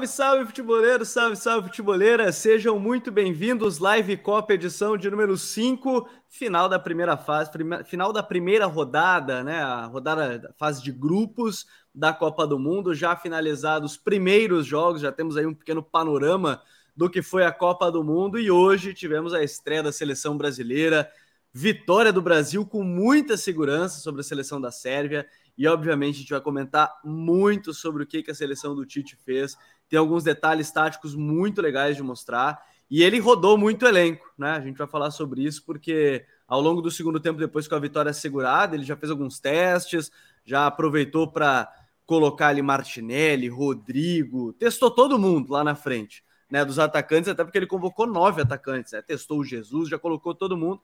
Salve, salve, futeboleiro, salve, salve, futeboleira. Sejam muito bem-vindos. Live Copa edição de número 5, final da primeira fase, prima, final da primeira rodada, né? A rodada da fase de grupos da Copa do Mundo, já finalizados os primeiros jogos, já temos aí um pequeno panorama do que foi a Copa do Mundo e hoje tivemos a estreia da seleção brasileira, vitória do Brasil com muita segurança sobre a seleção da Sérvia e, obviamente, a gente vai comentar muito sobre o que, que a seleção do Tite fez. Tem alguns detalhes táticos muito legais de mostrar. E ele rodou muito elenco, né? A gente vai falar sobre isso porque ao longo do segundo tempo, depois com a vitória assegurada, ele já fez alguns testes, já aproveitou para colocar ali Martinelli, Rodrigo, testou todo mundo lá na frente, né? Dos atacantes, até porque ele convocou nove atacantes, né? Testou o Jesus, já colocou todo mundo.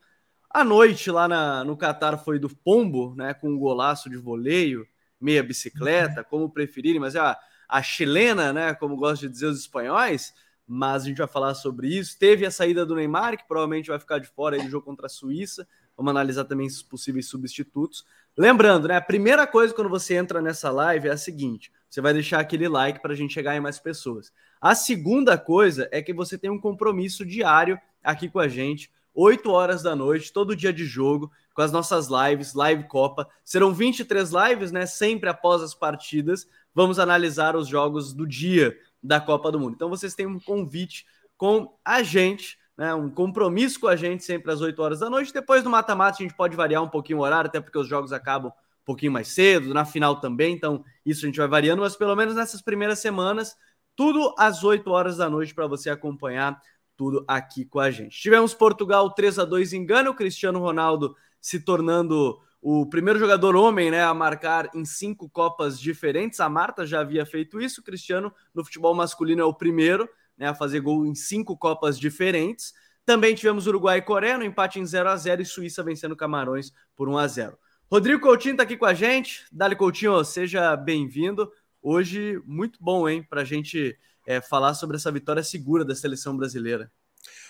A noite lá na, no Catar foi do Pombo, né? Com um golaço de voleio, meia bicicleta, como preferirem, mas é a, a chilena, né? Como gostam de dizer os espanhóis. Mas a gente vai falar sobre isso. Teve a saída do Neymar, que provavelmente vai ficar de fora aí do jogo contra a Suíça. Vamos analisar também os possíveis substitutos. Lembrando, né? A primeira coisa quando você entra nessa live é a seguinte: você vai deixar aquele like para a gente chegar em mais pessoas. A segunda coisa é que você tem um compromisso diário aqui com a gente 8 horas da noite, todo dia de jogo, com as nossas lives, Live Copa. Serão 23 lives, né? Sempre após as partidas. Vamos analisar os jogos do dia da Copa do Mundo. Então vocês têm um convite com a gente, né? Um compromisso com a gente sempre às 8 horas da noite. Depois do mata-mata a gente pode variar um pouquinho o horário, até porque os jogos acabam um pouquinho mais cedo, na final também, então isso a gente vai variando, mas pelo menos nessas primeiras semanas, tudo às 8 horas da noite para você acompanhar tudo aqui com a gente. Tivemos Portugal 3 a 2 engano, o Cristiano Ronaldo se tornando o primeiro jogador homem né, a marcar em cinco Copas diferentes. A Marta já havia feito isso, o Cristiano no futebol masculino é o primeiro né, a fazer gol em cinco Copas diferentes. Também tivemos Uruguai e Coreia no empate em 0 a 0 e Suíça vencendo Camarões por 1 a 0 Rodrigo Coutinho está aqui com a gente. Dali Coutinho, seja bem-vindo. Hoje, muito bom, hein, para a gente é, falar sobre essa vitória segura da seleção brasileira.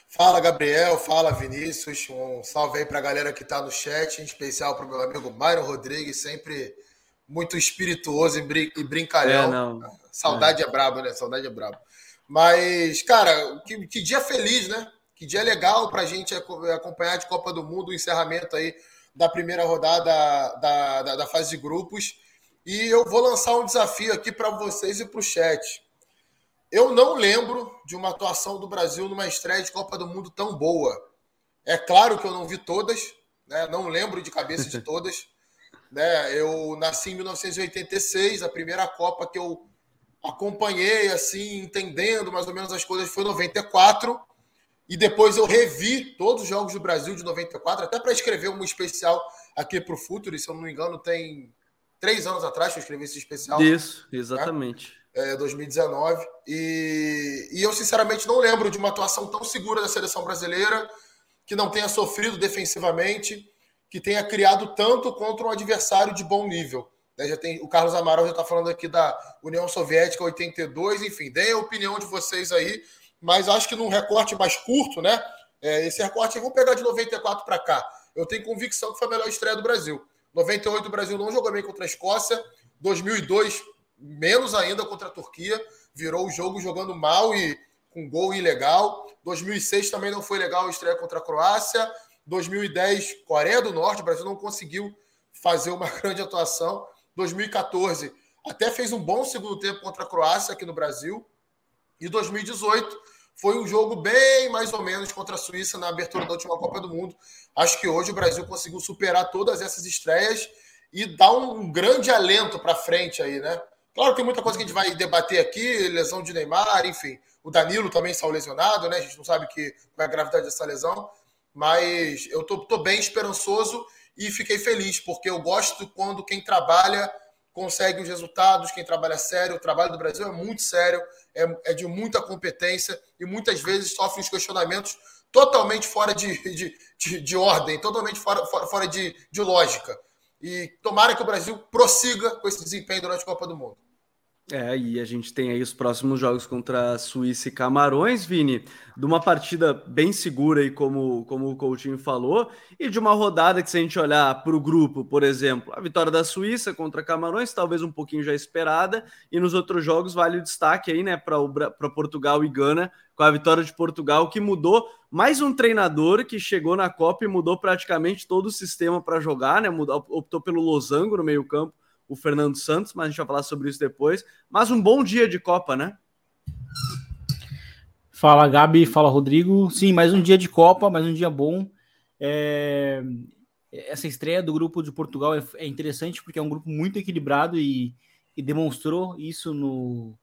Fala, Gabriel. Fala, Vinícius. Um salve aí para a galera que está no chat, em especial para o meu amigo Mário Rodrigues, sempre muito espirituoso e, brin e brincalhão. É, Saudade é. é brabo, né? Saudade é brabo. Mas, cara, que, que dia feliz, né? Que dia legal para a gente acompanhar de Copa do Mundo o encerramento aí da primeira rodada da, da, da fase de grupos. E eu vou lançar um desafio aqui para vocês e para o chat. Eu não lembro de uma atuação do Brasil numa estreia de Copa do Mundo tão boa. É claro que eu não vi todas, né? não lembro de cabeça de todas. né? Eu nasci em 1986, a primeira Copa que eu acompanhei, assim, entendendo mais ou menos as coisas, foi 94. E depois eu revi todos os jogos do Brasil de 94, até para escrever um especial aqui para o Futuro. Se eu não me engano, tem três anos atrás que eu escrevi esse especial. Isso, exatamente. Né? É, 2019. E, e eu, sinceramente, não lembro de uma atuação tão segura da seleção brasileira, que não tenha sofrido defensivamente, que tenha criado tanto contra um adversário de bom nível. Né, já tem, o Carlos Amaral já está falando aqui da União Soviética 82, enfim, deem a opinião de vocês aí, mas acho que num recorte mais curto, né? É, esse recorte, vamos pegar de 94 para cá. Eu tenho convicção que foi a melhor estreia do Brasil. 98 o Brasil não jogou bem contra a Escócia, 2002 menos ainda contra a Turquia, virou o jogo jogando mal e com gol ilegal. 2006 também não foi legal a estreia contra a Croácia. 2010, Coreia do Norte, o Brasil não conseguiu fazer uma grande atuação. 2014, até fez um bom segundo tempo contra a Croácia aqui no Brasil. E 2018 foi um jogo bem mais ou menos contra a Suíça na abertura da última Copa do Mundo. Acho que hoje o Brasil conseguiu superar todas essas estreias e dar um grande alento para frente aí, né? Claro que tem muita coisa que a gente vai debater aqui, lesão de Neymar, enfim. O Danilo também saiu lesionado, né? A gente não sabe que, qual é a gravidade dessa lesão. Mas eu tô, tô bem esperançoso e fiquei feliz, porque eu gosto quando quem trabalha consegue os resultados, quem trabalha sério. O trabalho do Brasil é muito sério, é, é de muita competência e muitas vezes sofre os questionamentos totalmente fora de, de, de, de ordem, totalmente fora, fora, fora de, de lógica. E tomara que o Brasil prossiga com esse desempenho durante a Copa do Mundo. É, e a gente tem aí os próximos jogos contra Suíça e Camarões, Vini, de uma partida bem segura aí, como, como o Coutinho falou, e de uma rodada que, se a gente olhar para o grupo, por exemplo, a vitória da Suíça contra Camarões, talvez um pouquinho já esperada, e nos outros jogos vale o destaque aí, né, para Portugal e Gana, com a vitória de Portugal, que mudou mais um treinador que chegou na Copa e mudou praticamente todo o sistema para jogar, né, mudou, optou pelo losango no meio-campo o Fernando Santos, mas a gente vai falar sobre isso depois. Mas um bom dia de Copa, né? Fala, Gabi. Fala, Rodrigo. Sim, mais um dia de Copa, mais um dia bom. É... Essa estreia do grupo de Portugal é, é interessante porque é um grupo muito equilibrado e, e demonstrou isso no,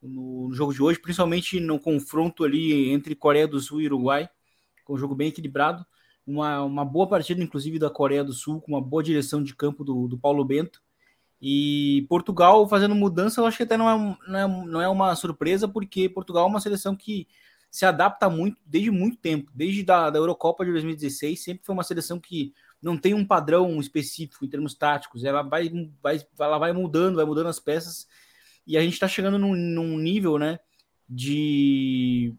no, jogo de hoje, principalmente no confronto ali entre Coreia do Sul e Uruguai, com um jogo bem equilibrado. Uma, uma boa partida, inclusive, da Coreia do Sul, com uma boa direção de campo do, do Paulo Bento. E Portugal fazendo mudança, eu acho que até não é, não é, não é uma surpresa, porque Portugal é uma seleção que se adapta muito desde muito tempo, desde da, da Eurocopa de 2016, sempre foi uma seleção que não tem um padrão específico em termos táticos, ela vai, vai, ela vai mudando, vai mudando as peças, e a gente está chegando num, num, nível né, de,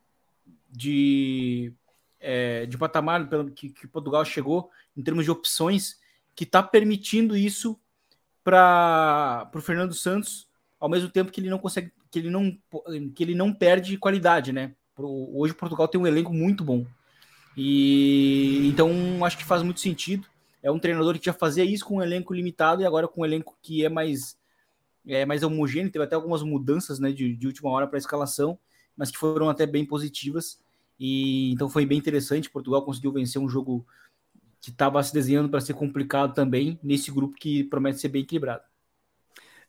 de, é, de patamar que, que Portugal chegou em termos de opções, que está permitindo isso para o Fernando Santos, ao mesmo tempo que ele não consegue, que ele não, que ele não perde qualidade, né? Hoje Portugal tem um elenco muito bom. E então acho que faz muito sentido. É um treinador que já fazia isso com um elenco limitado e agora com um elenco que é mais é mais homogêneo, teve até algumas mudanças né, de, de última hora para a escalação, mas que foram até bem positivas. E então foi bem interessante. Portugal conseguiu vencer um jogo que estava se desenhando para ser complicado também nesse grupo que promete ser bem equilibrado.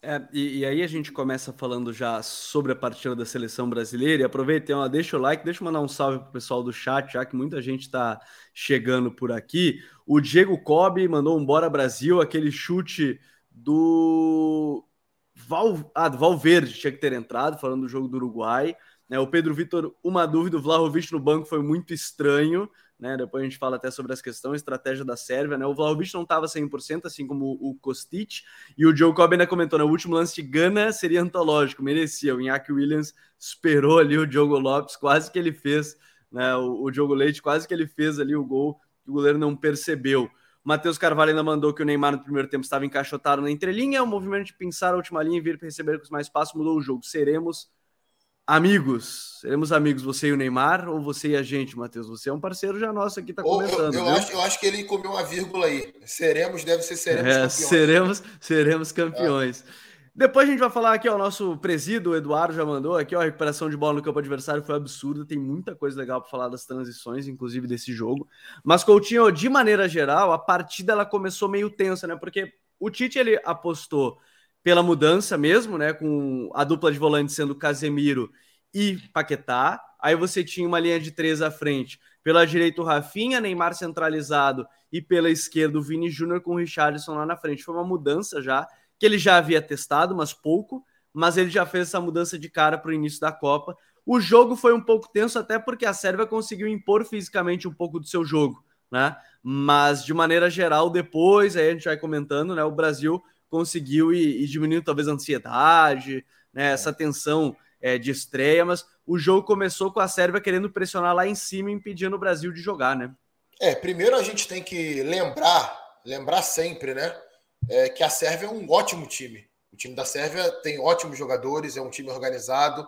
É, e, e, aí a gente começa falando já sobre a partida da seleção brasileira. E aproveita, ó, deixa o like, deixa eu mandar um salve pro pessoal do chat, já que muita gente está chegando por aqui. O Diego Cobb mandou um Bora Brasil, aquele chute do Val, ah, do Valverde tinha que ter entrado, falando do jogo do Uruguai. Né? O Pedro Vitor, uma dúvida, o Vlahovic no banco foi muito estranho né? Depois a gente fala até sobre as questões, estratégia da Sérvia, né? O Vlahovic não estava 100%, assim como o Kostic, e o Joe Cobb ainda comentou, né? O último lance de Gana seria antológico, merecia. O Iñaki Williams esperou ali o Diogo Lopes, quase que ele fez, né? O, o Diogo Leite quase que ele fez ali o gol, o goleiro não percebeu. Matheus Carvalho ainda mandou que o Neymar no primeiro tempo estava encaixotado na entrelinha, o movimento de pensar a última linha e vir para receber com mais espaço mudou o jogo. Seremos Amigos, seremos amigos você e o Neymar ou você e a gente, Matheus? Você é um parceiro já nosso aqui, tá comentando. Eu, eu acho, eu acho que ele comeu uma vírgula aí. Seremos, deve ser seremos é, campeões. Seremos, seremos campeões. É. Depois a gente vai falar aqui, ó, o nosso presídio, o Eduardo já mandou aqui, ó, a recuperação de bola no campo adversário foi absurda, tem muita coisa legal para falar das transições, inclusive desse jogo. Mas Coutinho, de maneira geral, a partida ela começou meio tensa, né? Porque o Tite ele apostou pela mudança mesmo, né? Com a dupla de volante sendo Casemiro e Paquetá. Aí você tinha uma linha de três à frente. Pela direita, o Rafinha, Neymar centralizado e pela esquerda, o Vini Júnior com o Richardson lá na frente. Foi uma mudança já, que ele já havia testado, mas pouco, mas ele já fez essa mudança de cara para o início da Copa. O jogo foi um pouco tenso, até porque a Sérvia conseguiu impor fisicamente um pouco do seu jogo, né? Mas de maneira geral, depois, aí a gente vai comentando, né? O Brasil conseguiu e, e diminuiu talvez a ansiedade, né, essa tensão é, de estreia, mas o jogo começou com a Sérvia querendo pressionar lá em cima, impedindo o Brasil de jogar, né? É, primeiro a gente tem que lembrar, lembrar sempre, né, é, que a Sérvia é um ótimo time. O time da Sérvia tem ótimos jogadores, é um time organizado,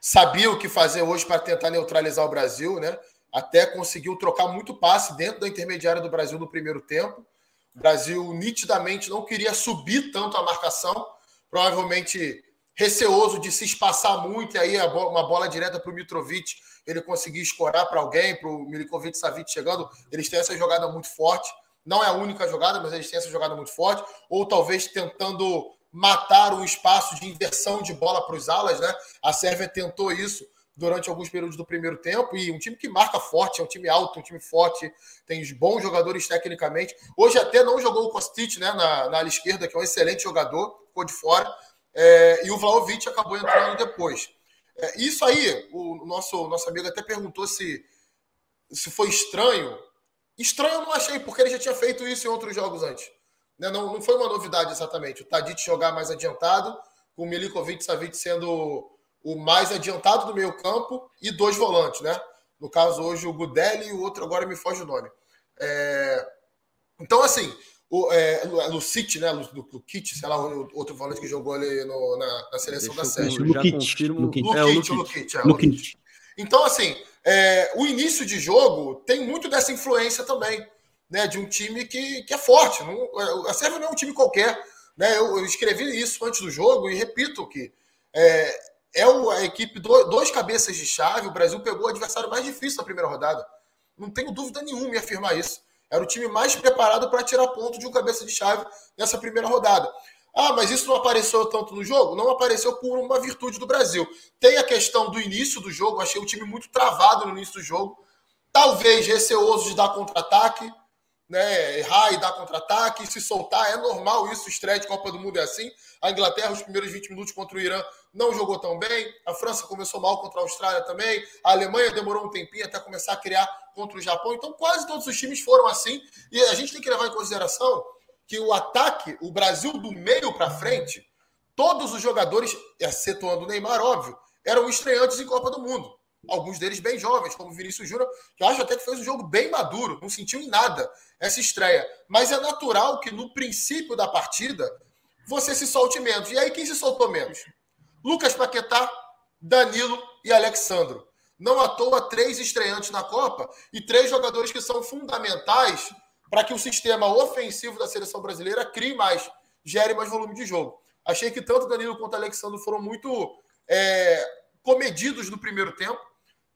sabia o que fazer hoje para tentar neutralizar o Brasil, né? Até conseguiu trocar muito passe dentro da intermediária do Brasil no primeiro tempo. O Brasil nitidamente não queria subir tanto a marcação, provavelmente receoso de se espaçar muito, e aí uma bola direta para o Mitrovic, ele conseguir escorar para alguém, para o Milikovic Savic chegando, eles têm essa jogada muito forte. Não é a única jogada, mas eles têm essa jogada muito forte. Ou talvez tentando matar o espaço de inversão de bola para os alas, né? A Sérvia tentou isso durante alguns períodos do primeiro tempo e um time que marca forte, é um time alto, um time forte, tem bons jogadores tecnicamente. Hoje até não jogou o Kostic né, na, na ala esquerda, que é um excelente jogador, ficou de fora, é, e o Vlaovic acabou entrando depois. É, isso aí, o nosso, nosso amigo até perguntou se, se foi estranho. Estranho eu não achei, porque ele já tinha feito isso em outros jogos antes. Né? Não, não foi uma novidade exatamente. O Tadic jogar mais adiantado, com o Milikovic Savic sendo o mais adiantado do meio campo e dois volantes, né? No caso, hoje o Gudelli e o outro agora me foge o nome. É... Então, assim, o, é, no City, né? No, no Kit, sei lá, o outro volante que jogou ali no, na, na, seleção Deixa da Sérvia. Lukit. É, o Lukit. É, então, assim, é, o início de jogo tem muito dessa influência também, né? De um time que, que é forte. Não, a Sérvia não é um time qualquer. Né? Eu, eu escrevi isso antes do jogo e repito que é, é a equipe do, dois cabeças de chave. O Brasil pegou o adversário mais difícil da primeira rodada. Não tenho dúvida nenhuma em afirmar isso. Era o time mais preparado para tirar ponto de um cabeça de chave nessa primeira rodada. Ah, mas isso não apareceu tanto no jogo? Não apareceu por uma virtude do Brasil. Tem a questão do início do jogo, achei o time muito travado no início do jogo. Talvez receoso de dar contra-ataque, né? Errar e dar contra-ataque, se soltar, é normal isso, estreia de Copa do Mundo é assim. A Inglaterra, os primeiros 20 minutos contra o Irã, não jogou tão bem. A França começou mal contra a Austrália também. A Alemanha demorou um tempinho até começar a criar contra o Japão. Então, quase todos os times foram assim. E a gente tem que levar em consideração que o ataque, o Brasil do meio para frente, todos os jogadores, excetuando o Neymar, óbvio, eram estreantes em Copa do Mundo. Alguns deles bem jovens, como Vinícius Júnior, que eu acho até que fez um jogo bem maduro, não sentiu em nada essa estreia. Mas é natural que no princípio da partida você se solte menos. E aí quem se soltou menos? Lucas Paquetá, Danilo e Alexandro. Não à toa, três estreantes na Copa e três jogadores que são fundamentais para que o sistema ofensivo da seleção brasileira crie mais, gere mais volume de jogo. Achei que tanto Danilo quanto Alexandre foram muito é, comedidos no primeiro tempo.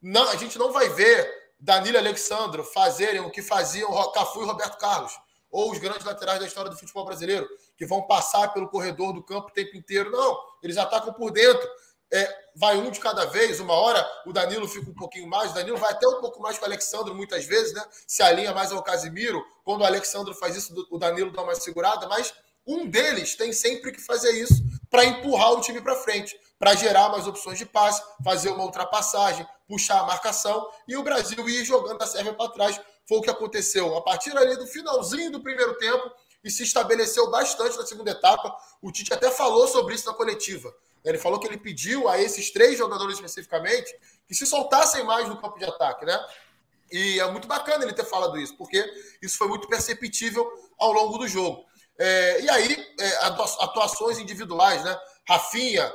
Não, a gente não vai ver Danilo e Alexandre fazerem o que faziam Cafu e Roberto Carlos, ou os grandes laterais da história do futebol brasileiro, que vão passar pelo corredor do campo o tempo inteiro. Não, eles atacam por dentro é, vai um de cada vez, uma hora o Danilo fica um pouquinho mais, o Danilo vai até um pouco mais com o Alexandre muitas vezes, né? Se alinha mais ao Casimiro, quando o Alexandre faz isso, o Danilo dá uma segurada, mas um deles tem sempre que fazer isso para empurrar o time para frente, para gerar mais opções de passe, fazer uma ultrapassagem, puxar a marcação e o Brasil ir jogando a Sérvia para trás. Foi o que aconteceu a partir ali do finalzinho do primeiro tempo e se estabeleceu bastante na segunda etapa. O Tite até falou sobre isso na coletiva. Ele falou que ele pediu a esses três jogadores especificamente que se soltassem mais no campo de ataque, né? E é muito bacana ele ter falado isso, porque isso foi muito perceptível ao longo do jogo. É, e aí, é, atuações individuais, né? Rafinha,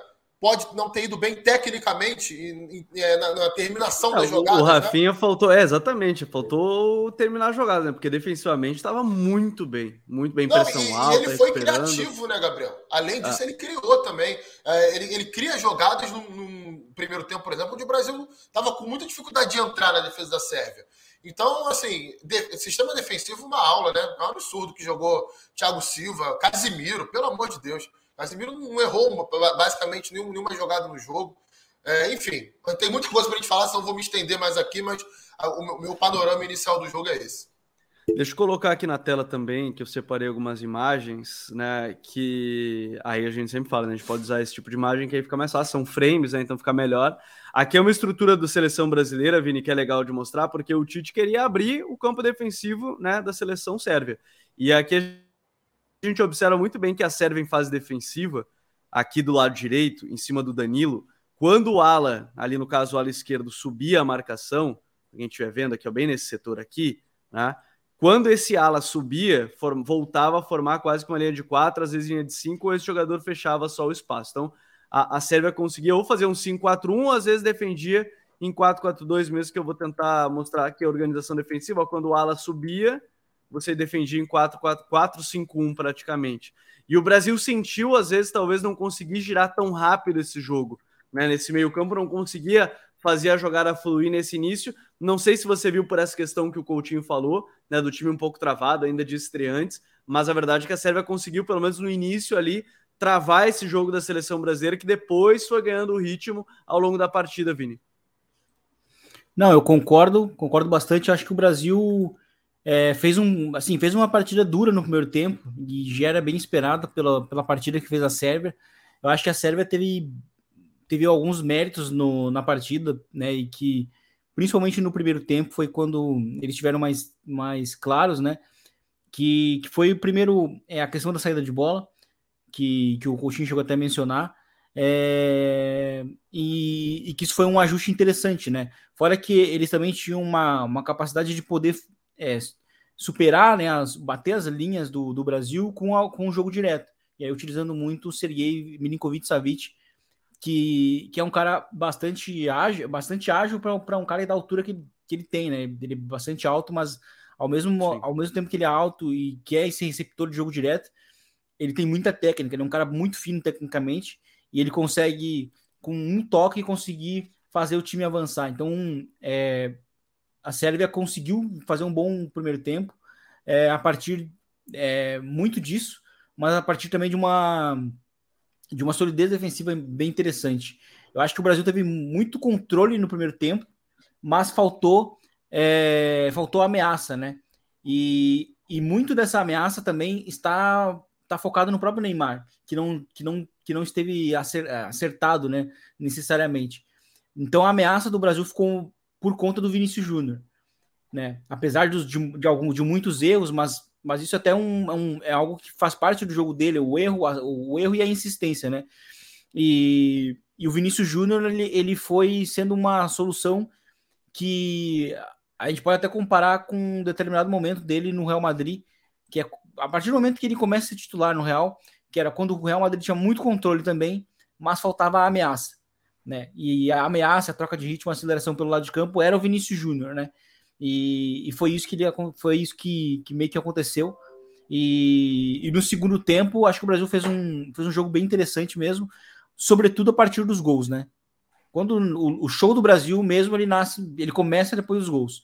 pode não ter ido bem tecnicamente em, em, é, na, na, terminação é, da jogada. O né? Rafinha né? faltou, é, exatamente, faltou terminar a jogada, né? Porque defensivamente estava muito bem, muito bem, não, pressão e, alta. E ele foi esperando. criativo, né, Gabriel? Além disso, ah. ele criou também. É, ele, ele cria jogadas no, no, primeiro tempo, por exemplo, onde o Brasil estava com muita dificuldade de entrar na defesa da Sérvia. Então, assim, de, sistema defensivo, uma aula, né? É um absurdo que jogou Thiago Silva, Casimiro, pelo amor de Deus. Casemiro não errou basicamente nenhuma jogada no jogo. É, enfim, tem muita coisa para a gente falar, senão vou me estender mais aqui, mas o meu panorama inicial do jogo é esse. Deixa eu colocar aqui na tela também, que eu separei algumas imagens, né? Que aí a gente sempre fala, né? A gente pode usar esse tipo de imagem que aí fica mais fácil, são frames, né? Então fica melhor. Aqui é uma estrutura do seleção brasileira, Vini, que é legal de mostrar, porque o Tite queria abrir o campo defensivo né, da seleção sérvia. E aqui a gente observa muito bem que a Sérvia em fase defensiva, aqui do lado direito, em cima do Danilo, quando o ala, ali no caso o ala esquerdo, subia a marcação, a gente estiver vendo aqui, ó, bem nesse setor aqui, né? Quando esse ala subia, voltava a formar quase que uma linha de quatro, às vezes linha de cinco, ou esse jogador fechava só o espaço. Então, a, a Sérvia conseguia ou fazer um 5-4-1, às vezes defendia em 4-4-2 mesmo, que eu vou tentar mostrar aqui a organização defensiva. Quando o ala subia, você defendia em 4-4-4-5-1 praticamente. E o Brasil sentiu, às vezes, talvez não conseguir girar tão rápido esse jogo. Né? Nesse meio-campo, não conseguia fazer a jogada fluir nesse início. Não sei se você viu por essa questão que o Coutinho falou, né? Do time um pouco travado, ainda de estreantes, mas a verdade é que a Sérvia conseguiu, pelo menos no início ali, travar esse jogo da seleção brasileira, que depois foi ganhando o ritmo ao longo da partida, Vini. Não, eu concordo, concordo bastante. Acho que o Brasil é, fez, um, assim, fez uma partida dura no primeiro tempo e já era bem esperada pela, pela partida que fez a Sérvia. Eu acho que a Sérvia teve, teve alguns méritos no, na partida, né? E que, principalmente no primeiro tempo, foi quando eles tiveram mais, mais claros, né? Que, que foi o primeiro, é a questão da saída de bola, que, que o Coutinho chegou até a mencionar. É, e, e, que isso foi um ajuste interessante, né? Fora que eles também tinham uma, uma capacidade de poder é, superar, né, as, bater as linhas do, do Brasil com, a, com o jogo direto. E aí utilizando muito o Sergei Milinkovic-Savic, que, que é um cara bastante ágil, bastante ágil para um cara da altura que, que ele tem, né? Ele é bastante alto, mas ao mesmo, ao mesmo tempo que ele é alto e que é esse receptor de jogo direto, ele tem muita técnica, ele é um cara muito fino tecnicamente e ele consegue, com um toque, conseguir fazer o time avançar. Então, é, a Sérvia conseguiu fazer um bom primeiro tempo é, a partir é, muito disso, mas a partir também de uma de uma solidez defensiva bem interessante. Eu acho que o Brasil teve muito controle no primeiro tempo, mas faltou é, faltou ameaça, né? E, e muito dessa ameaça também está está focado no próprio Neymar, que não que não que não esteve acertado, né, necessariamente. Então a ameaça do Brasil ficou por conta do Vinícius Júnior, né? Apesar de, de, algum, de muitos erros, mas, mas isso até é, um, é, um, é algo que faz parte do jogo dele, o erro, a, o erro e a insistência, né? E, e o Vinícius Júnior ele, ele foi sendo uma solução que a gente pode até comparar com um determinado momento dele no Real Madrid, que é a partir do momento que ele começa a ser titular no Real, que era quando o Real Madrid tinha muito controle também, mas faltava a ameaça né? E a ameaça, a troca de ritmo, a aceleração pelo lado de campo era o Vinícius Júnior, né? E, e, foi isso que ele, foi isso que, que meio que aconteceu. E, e, no segundo tempo, acho que o Brasil fez um, fez um jogo bem interessante mesmo, sobretudo a partir dos gols, né? Quando o, o show do Brasil mesmo ele nasce, ele começa depois dos gols.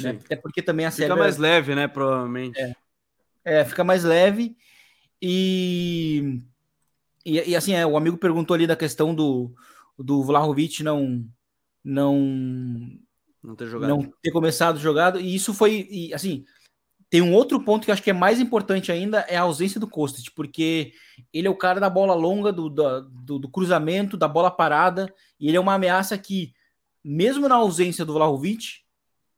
Né? Até porque também a Fica Sérvia, mais leve, né? Provavelmente. É, é fica mais leve. E, e, e assim, é, o amigo perguntou ali da questão do, do Vlahovic não não não ter jogado. não ter começado jogado e isso foi e, assim tem um outro ponto que eu acho que é mais importante ainda é a ausência do Kostic, porque ele é o cara da bola longa, do, do, do, cruzamento, da bola parada, e ele é uma ameaça que, mesmo na ausência do Vlahovic,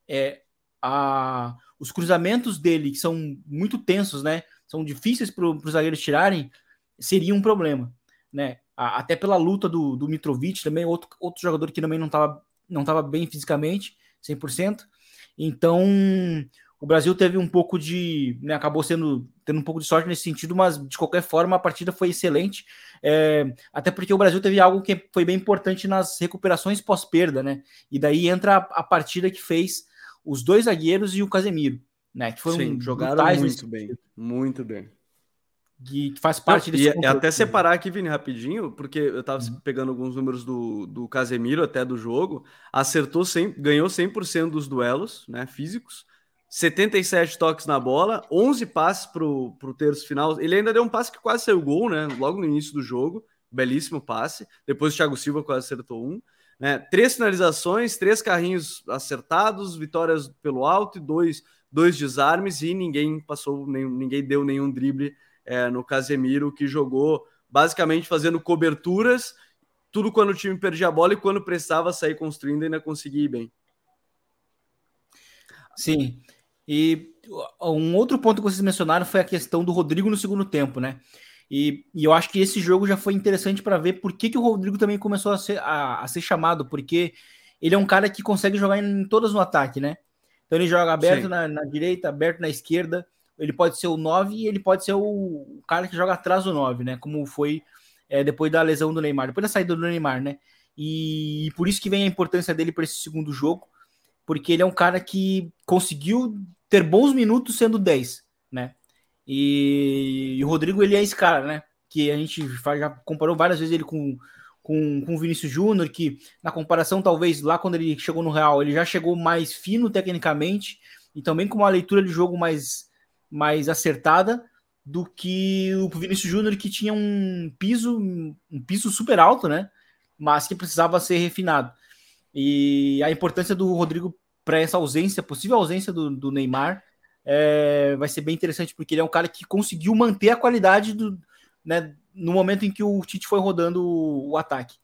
é, a, os cruzamentos dele, que são muito tensos, né? São difíceis para os zagueiros tirarem, seria um problema, né? Até pela luta do, do Mitrovic também, outro, outro jogador que também não estava não tava bem fisicamente, 100%. Então, o Brasil teve um pouco de. Né, acabou sendo tendo um pouco de sorte nesse sentido, mas de qualquer forma a partida foi excelente. É, até porque o Brasil teve algo que foi bem importante nas recuperações pós-perda, né? E daí entra a, a, partida que fez os dois zagueiros e o Casemiro, né? Que foram Sim, jogaram muito bem, muito bem que faz parte desse. E, até separar aqui, Vini, rapidinho, porque eu tava uhum. pegando alguns números do, do Casemiro até do jogo. Acertou 100, ganhou 100% dos duelos né, físicos, 77 toques na bola, 11 passes pro, pro terço final. Ele ainda deu um passe que quase saiu gol, né? Logo no início do jogo. Belíssimo passe. Depois o Thiago Silva quase acertou um. Né? Três finalizações, três carrinhos acertados, vitórias pelo alto e dois, dois desarmes, e ninguém passou, nem, ninguém deu nenhum drible é, no Casemiro, que jogou basicamente fazendo coberturas, tudo quando o time perdia a bola e quando precisava sair construindo ainda conseguia ir bem. Sim. E um outro ponto que vocês mencionaram foi a questão do Rodrigo no segundo tempo, né? E, e eu acho que esse jogo já foi interessante para ver por que, que o Rodrigo também começou a ser, a, a, ser chamado, porque ele é um cara que consegue jogar em todas no ataque, né? Então ele joga aberto na, na, direita, aberto na esquerda, ele pode ser o 9 e ele pode ser o cara que joga atrás do 9, né? Como foi é, depois da lesão do Neymar, depois da saída do Neymar, né? E, e por isso que vem a importância dele para esse segundo jogo, porque ele é um cara que conseguiu ter bons minutos sendo 10, né? E, e o Rodrigo, ele é esse cara, né? Que a gente já comparou várias vezes ele com, com, com o Vinícius Júnior, que na comparação, talvez lá quando ele chegou no Real, ele já chegou mais fino tecnicamente e também com uma leitura de jogo mais mais acertada do que o Vinícius Júnior, que tinha um piso, um piso super alto, né? Mas que precisava ser refinado. E a importância do Rodrigo para essa ausência, possível ausência do, do Neymar, é, vai ser bem interessante, porque ele é um cara que conseguiu manter a qualidade do, né, no momento em que o Tite foi rodando o, o ataque.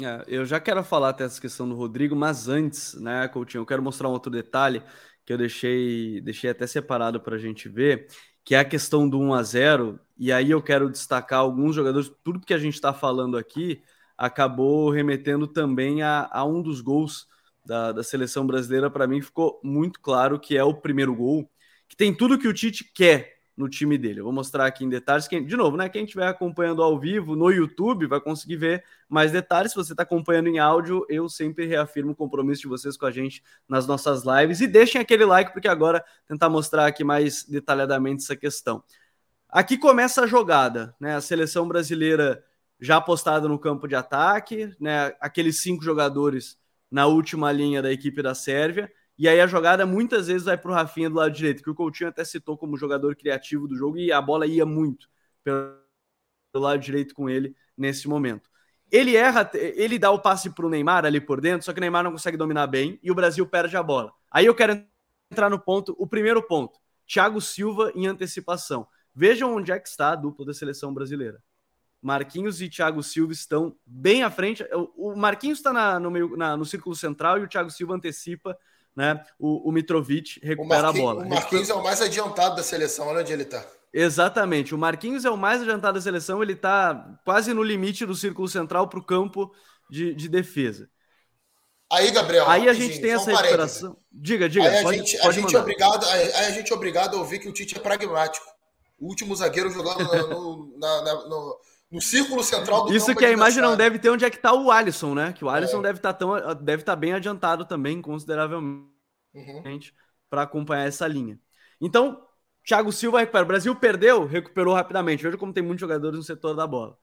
É, eu já quero falar até essa questão do Rodrigo, mas antes, né, Coutinho, eu quero mostrar um outro detalhe que eu deixei, deixei até separado para a gente ver, que é a questão do 1 a 0 e aí eu quero destacar alguns jogadores, tudo que a gente está falando aqui acabou remetendo também a, a um dos gols da, da seleção brasileira, para mim ficou muito claro que é o primeiro gol, que tem tudo que o Tite quer no time dele. Eu vou mostrar aqui em detalhes. Quem, de novo, né? Quem estiver acompanhando ao vivo no YouTube vai conseguir ver mais detalhes. Se você está acompanhando em áudio, eu sempre reafirmo o compromisso de vocês com a gente nas nossas lives. E deixem aquele like, porque agora tentar mostrar aqui mais detalhadamente essa questão. Aqui começa a jogada, né? A seleção brasileira já apostada no campo de ataque, né? Aqueles cinco jogadores na última linha da equipe da Sérvia e aí a jogada muitas vezes vai para o Rafinha do lado direito, que o Coutinho até citou como jogador criativo do jogo, e a bola ia muito pelo lado direito com ele nesse momento. Ele erra, ele dá o passe para o Neymar ali por dentro, só que o Neymar não consegue dominar bem e o Brasil perde a bola. Aí eu quero entrar no ponto, o primeiro ponto. Thiago Silva em antecipação. Vejam onde é que está a dupla da seleção brasileira. Marquinhos e Thiago Silva estão bem à frente. O Marquinhos está no, meio, na, no círculo central e o Thiago Silva antecipa né? O, o Mitrovic recupera a bola. O Marquinhos é o mais adiantado da seleção, olha onde ele está. Exatamente. O Marquinhos é o mais adiantado da seleção, ele está quase no limite do círculo central para o campo de, de, defesa. Aí, Gabriel. Aí a gente tem essa recuperação. Diga, diga. Aí a, pode, gente, pode a gente é obrigado, aí a gente é obrigado a ouvir que o Tite é pragmático. O último zagueiro jogando no, na, na, no, no círculo central do Isso que a imagem não deve ter onde é que está o Alisson, né? Que o Alisson é. deve estar tá tão deve estar tá bem adiantado também, consideravelmente, uhum. para acompanhar essa linha. Então, Thiago Silva recupera. O Brasil perdeu, recuperou rapidamente. Veja como tem muitos jogadores no setor da bola.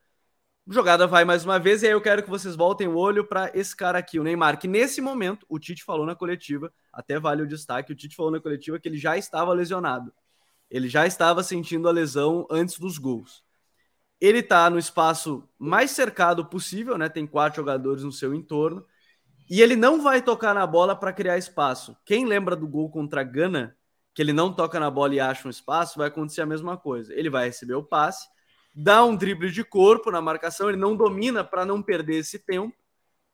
Jogada vai mais uma vez, e aí eu quero que vocês voltem o olho para esse cara aqui, o Neymar, que nesse momento o Tite falou na coletiva, até vale o destaque, o Tite falou na coletiva que ele já estava lesionado. Ele já estava sentindo a lesão antes dos gols. Ele está no espaço mais cercado possível, né? Tem quatro jogadores no seu entorno. E ele não vai tocar na bola para criar espaço. Quem lembra do gol contra a Gana, que ele não toca na bola e acha um espaço, vai acontecer a mesma coisa. Ele vai receber o passe, dá um drible de corpo na marcação, ele não domina para não perder esse tempo,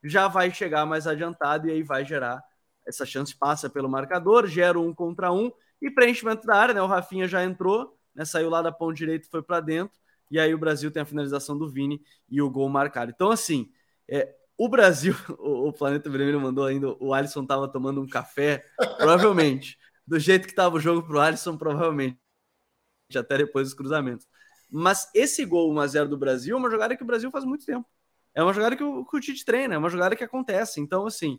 já vai chegar mais adiantado e aí vai gerar essa chance, passa pelo marcador, gera um contra um e preenchimento da área, né? O Rafinha já entrou, né? Saiu lá da ponta direita foi para dentro e aí o Brasil tem a finalização do Vini e o gol marcado. Então, assim, é, o Brasil, o, o, Planeta Vermelho mandou ainda, o Alisson estava tomando um café, provavelmente. Do jeito que estava o jogo para o Alisson, provavelmente. Até depois dos cruzamentos. Mas esse gol 1x0 do Brasil é uma jogada que o Brasil faz muito tempo. É uma jogada que o, que o Tite treina, é uma jogada que acontece. Então, assim,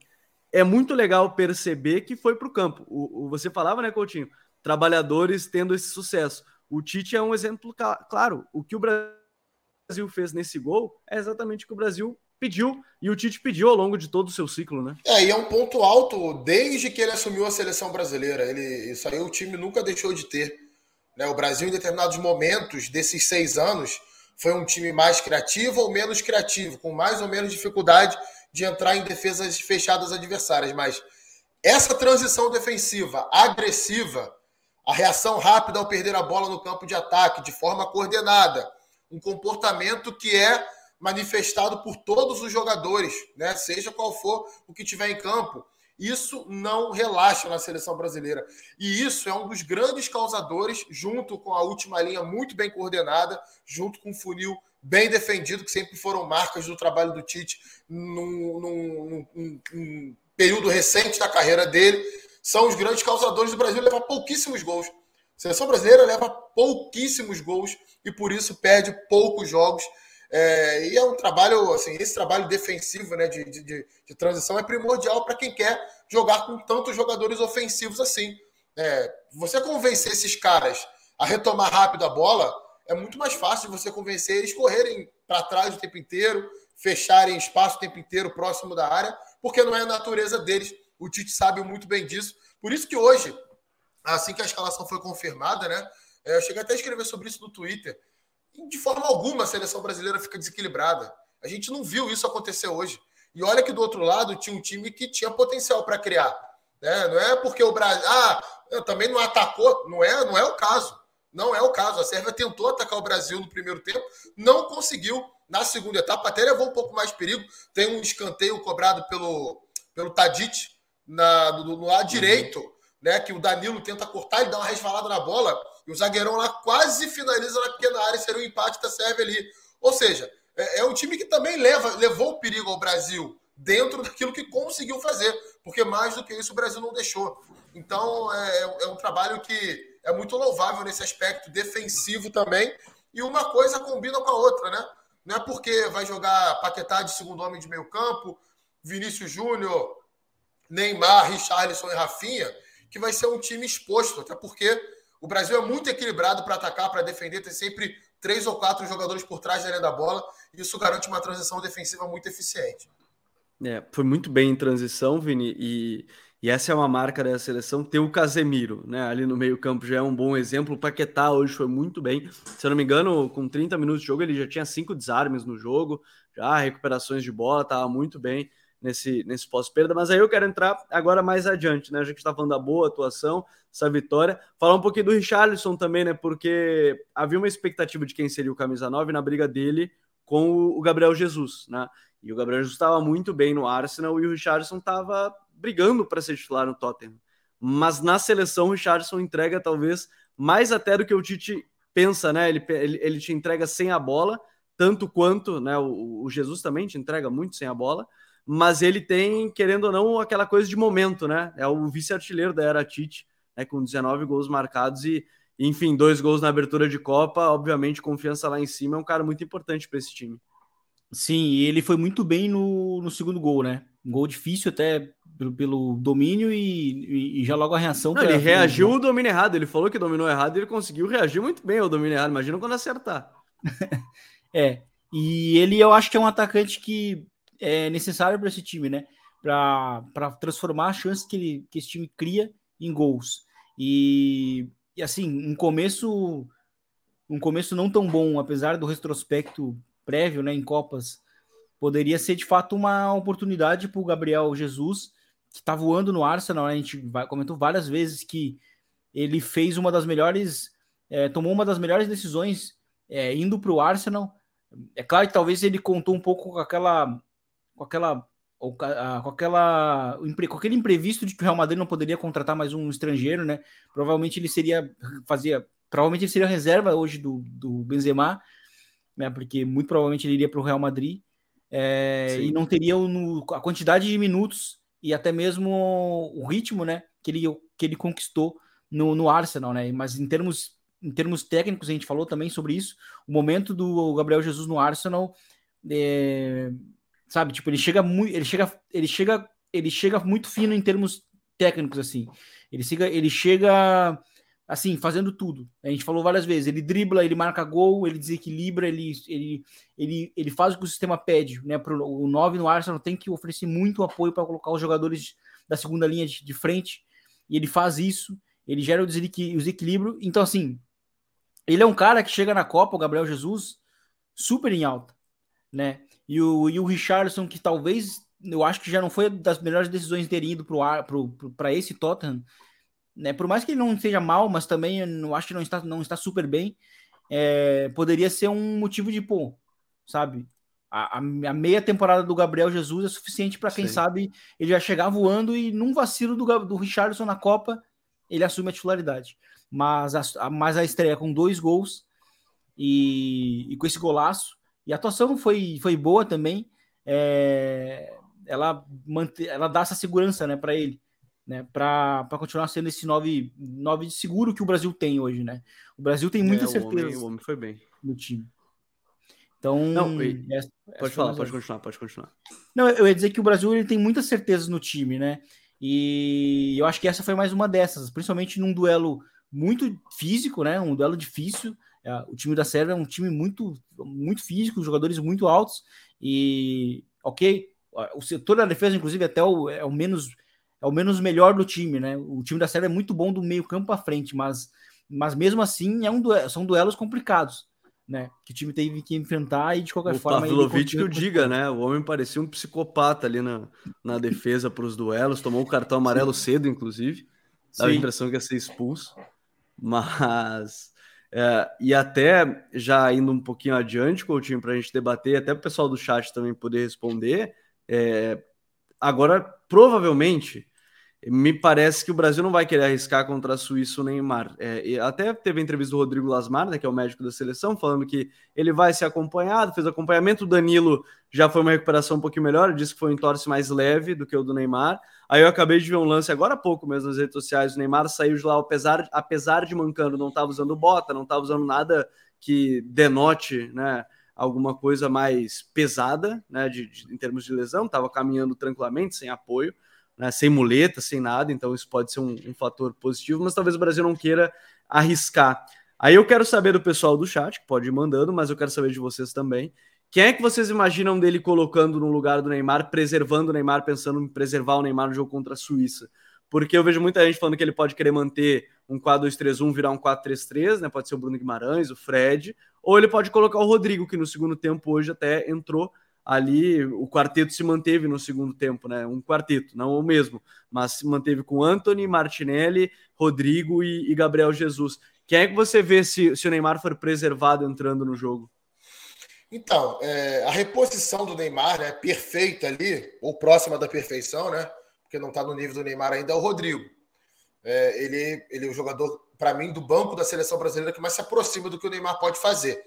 é muito legal perceber que foi para o campo. O, você falava, né, Coutinho? Trabalhadores tendo esse sucesso. O Tite é um exemplo claro. O que o Brasil fez nesse gol é exatamente o que o Brasil pediu e o Tite pediu ao longo de todo o seu ciclo, né? É, e é um ponto alto desde que ele assumiu a seleção brasileira. Ele, isso aí o time nunca deixou de ter. Né? O Brasil, em determinados momentos desses seis anos, foi um time mais criativo ou menos criativo, com mais ou menos dificuldade de entrar em defesas fechadas adversárias. Mas essa transição defensiva agressiva a reação rápida ao perder a bola no campo de ataque, de forma coordenada. Um comportamento que é manifestado por todos os jogadores, né? seja qual for o que tiver em campo. Isso não relaxa na seleção brasileira. E isso é um dos grandes causadores, junto com a última linha muito bem coordenada, junto com o funil bem defendido, que sempre foram marcas do trabalho do Tite num, num, num, num período recente da carreira dele são os grandes causadores do Brasil leva pouquíssimos gols. A seleção brasileira leva pouquíssimos gols e por isso perde poucos jogos. É, e é um trabalho, assim, esse trabalho defensivo né, de, de, de transição é primordial para quem quer jogar com tantos jogadores ofensivos assim. É, você convencer esses caras a retomar rápido a bola é muito mais fácil você convencer eles correrem para trás o tempo inteiro, fecharem espaço o tempo inteiro próximo da área, porque não é a natureza deles. O Tite sabe muito bem disso. Por isso que hoje, assim que a escalação foi confirmada, né? É, eu cheguei até a escrever sobre isso no Twitter. De forma alguma a seleção brasileira fica desequilibrada. A gente não viu isso acontecer hoje. E olha que do outro lado tinha um time que tinha potencial para criar. Né? Não é porque o Brasil. Ah, também não atacou. Não é, não é o caso. Não é o caso. A Sérvia tentou atacar o Brasil no primeiro tempo, não conseguiu. Na segunda etapa, até levou um pouco mais de perigo. Tem um escanteio cobrado pelo, pelo Tadic, na, lado direito, né? Que o Danilo tenta cortar, ele dá uma resvalada na bola e o zagueirão lá quase finaliza na pequena área e seria o um empate da serve ali. Ou seja, é, é um time que também leva, levou o perigo ao Brasil dentro daquilo que conseguiu fazer, porque mais do que isso o Brasil não deixou. Então é, é um trabalho que é muito louvável nesse aspecto defensivo também. E uma coisa combina com a outra, né? Não é porque vai jogar Paquetá de segundo homem de meio campo, Vinícius Júnior, Neymar, Richarlison e Rafinha, que vai ser um time exposto, até porque o Brasil é muito equilibrado para atacar, para defender, tem sempre três ou quatro jogadores por trás da linha da bola, e isso garante uma transição defensiva muito eficiente. É, foi muito bem em transição, Vini, e, e essa é uma marca da seleção, ter o Casemiro, né, ali no meio campo já é um bom exemplo, o Paquetá hoje foi muito bem, se eu não me engano, com 30 minutos de jogo ele já tinha cinco desarmes no jogo, já recuperações de bola, estava muito bem, nesse, nesse pós-perda. Mas aí eu quero entrar agora mais adiante, né? A gente está falando da boa atuação, essa vitória. Falar um pouquinho do Richarlison também, né? Porque havia uma expectativa de quem seria o camisa 9 na briga dele com o Gabriel Jesus, né? E o Gabriel Jesus estava muito bem no Arsenal e o Richardson estava brigando para ser titular no Tottenham. Mas na seleção, o Richardson entrega talvez mais até do que o Tite pensa, né? Ele, ele, ele te entrega sem a bola, tanto quanto né, o, o Jesus também te entrega muito sem a bola mas ele tem, querendo ou não, aquela coisa de momento, né? É o vice-artilheiro da era Tite, né? com 19 gols marcados e, enfim, dois gols na abertura de Copa. Obviamente, confiança lá em cima é um cara muito importante para esse time. Sim, e ele foi muito bem no, no segundo gol, né? Um gol difícil até pelo, pelo domínio e, e, já logo a reação. Não, ele reagiu o domínio errado, ele falou que dominou errado e ele conseguiu reagir muito bem ao domínio errado. Imagina quando acertar. é, e ele eu acho que é um atacante que é necessário para esse time, né? Para transformar as chances que, ele, que esse time cria em gols. E, e assim, um começo um começo não tão bom, apesar do retrospecto prévio, né, em Copas, poderia ser de fato uma oportunidade para o Gabriel Jesus, que está voando no Arsenal. Né? A gente comentou várias vezes que ele fez uma das melhores, é, tomou uma das melhores decisões é, indo para o Arsenal. É claro que talvez ele contou um pouco com aquela com aquela com aquela com aquele imprevisto de que o Real Madrid não poderia contratar mais um estrangeiro, né? Provavelmente ele seria fazia, provavelmente ele seria reserva hoje do, do Benzema, né? Porque muito provavelmente ele iria para o Real Madrid é, e não teria o, a quantidade de minutos e até mesmo o ritmo, né? Que ele que ele conquistou no, no Arsenal, né? Mas em termos em termos técnicos a gente falou também sobre isso. O momento do Gabriel Jesus no Arsenal é, sabe? Tipo, ele chega muito, ele chega, ele chega, ele chega muito fino em termos técnicos assim. Ele chega, ele chega assim, fazendo tudo. A gente falou várias vezes, ele dribla, ele marca gol, ele desequilibra, ele ele ele, ele faz o que o sistema pede, né? Pro, o 9 no Arsenal tem que oferecer muito apoio para colocar os jogadores da segunda linha de, de, frente, e ele faz isso, ele gera o desequilíbrio. Então assim, ele é um cara que chega na Copa, o Gabriel Jesus, super em alta, né? E o, e o Richardson, que talvez eu acho que já não foi das melhores decisões ter ido para esse Tottenham, né? Por mais que ele não esteja mal, mas também eu acho que não está, não está super bem, é, poderia ser um motivo de pô, sabe? A, a, meia temporada do Gabriel Jesus é suficiente para quem Sim. sabe ele já chegar voando e num vacilo do, do Richardson na Copa ele assume a titularidade. Mas a, mas a estreia com dois gols e, e com esse golaço e a atuação foi, foi boa também. É, ela, mante, ela dá essa segurança né, para ele, né, para continuar sendo esse 9, nove de seguro que o Brasil tem hoje. Né? O Brasil tem muita é, certeza. O homem, o homem foi bem. No time. Então, Não, e, essa, pode falar, pode continuar, pode continuar. Não, eu ia dizer que o Brasil ele tem muitas certezas no time, né? E eu acho que essa foi mais uma dessas, principalmente num duelo muito físico, né? Um duelo difícil. É, o time da Sérvia é um time muito, muito físico, jogadores muito altos e, ok, o setor da defesa, inclusive, até o, é o menos é o menos melhor do time, né? O time da Sérvia é muito bom do meio campo para frente, mas, mas mesmo assim é um duelo, são duelos complicados, né? Que o time teve que enfrentar e de qualquer o forma. O Pavlovic que o diga, né? O homem parecia um psicopata ali na, na defesa para os duelos, tomou o cartão amarelo cedo, inclusive. Dá a impressão que ia ser expulso, mas é, e até já indo um pouquinho adiante, Coutinho, para a gente debater, até o pessoal do chat também poder responder. É, agora, provavelmente, me parece que o Brasil não vai querer arriscar contra a Suíça o Neymar. É, até teve a entrevista do Rodrigo Lasmar, né, que é o médico da seleção, falando que ele vai ser acompanhado, fez acompanhamento. O Danilo já foi uma recuperação um pouquinho melhor, disse que foi um torce mais leve do que o do Neymar. Aí eu acabei de ver um lance agora há pouco mesmo nas redes sociais. O Neymar saiu de lá, apesar, apesar de mancando, não estava usando bota, não estava usando nada que denote né, alguma coisa mais pesada né, de, de em termos de lesão, estava caminhando tranquilamente, sem apoio né, sem muleta, sem nada, então isso pode ser um, um, fator positivo, mas talvez o Brasil não queira arriscar. Aí eu quero saber do pessoal do chat, que pode ir mandando, mas eu quero saber de vocês também. Quem é que vocês imaginam dele colocando no lugar do Neymar, preservando o Neymar, pensando em preservar o Neymar no jogo contra a Suíça? Porque eu vejo muita gente falando que ele pode querer manter um 4-2-3-1, virar um 4-3-3, né? Pode ser o Bruno Guimarães, o Fred, ou ele pode colocar o Rodrigo, que no segundo tempo hoje até entrou ali o quarteto se manteve no segundo tempo, né? Um quarteto, não o mesmo, mas se manteve com Anthony, Martinelli, Rodrigo e, e Gabriel Jesus. Quem é que você vê se, se, o Neymar for preservado entrando no jogo? Então, é, a reposição do Neymar, né, perfeita ali, ou próxima da perfeição, né? Porque não está no nível do Neymar ainda, é o Rodrigo. É, ele, ele é o jogador, para mim, do banco da seleção brasileira que mais se aproxima do que o Neymar pode fazer.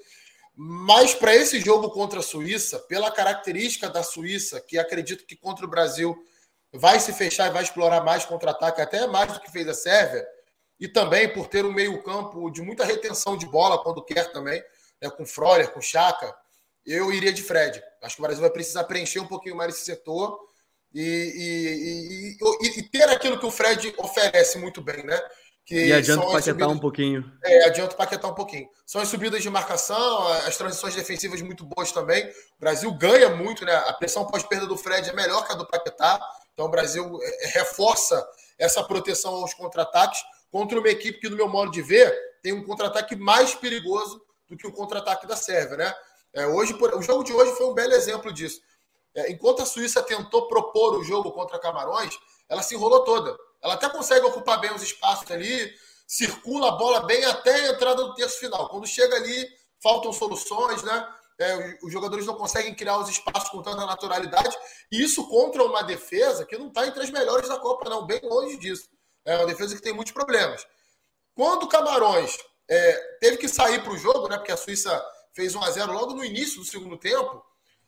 Mas para esse jogo contra a Suíça, pela característica da Suíça, que acredito que contra o Brasil vai se fechar e vai explorar mais contra-ataque, até mais do que fez a Sérvia, e também por ter um meio-campo de muita retenção de bola quando quer também, né, com Freuler, com Chaka, eu iria de Fred. Acho que o Brasil vai precisar preencher um pouquinho mais esse setor e, e, e, e ter aquilo que o Fred oferece muito bem, né? E adianta o Paquetá subidas, um pouquinho. É, adianta o Paquetá um pouquinho. São as subidas de marcação, as transições defensivas muito boas também. O Brasil ganha muito, né? A pressão pós-perda do Fred é melhor que a do Paquetá. Então o Brasil é, é, reforça essa proteção aos contra-ataques contra uma equipe que, no meu modo de ver, tem um contra-ataque mais perigoso do que o contra-ataque da Sérvia, né? É, hoje, o jogo de hoje foi um belo exemplo disso. É, enquanto a Suíça tentou propor o jogo contra Camarões, ela se enrolou toda ela até consegue ocupar bem os espaços ali, circula a bola bem até a entrada do terço final. Quando chega ali, faltam soluções, né? É, os jogadores não conseguem criar os espaços com tanta naturalidade. E isso contra uma defesa que não está entre as melhores da Copa, não, bem longe disso. É uma defesa que tem muitos problemas. Quando o Camarões é, teve que sair para o jogo, né? Porque a Suíça fez 1 a 0 logo no início do segundo tempo,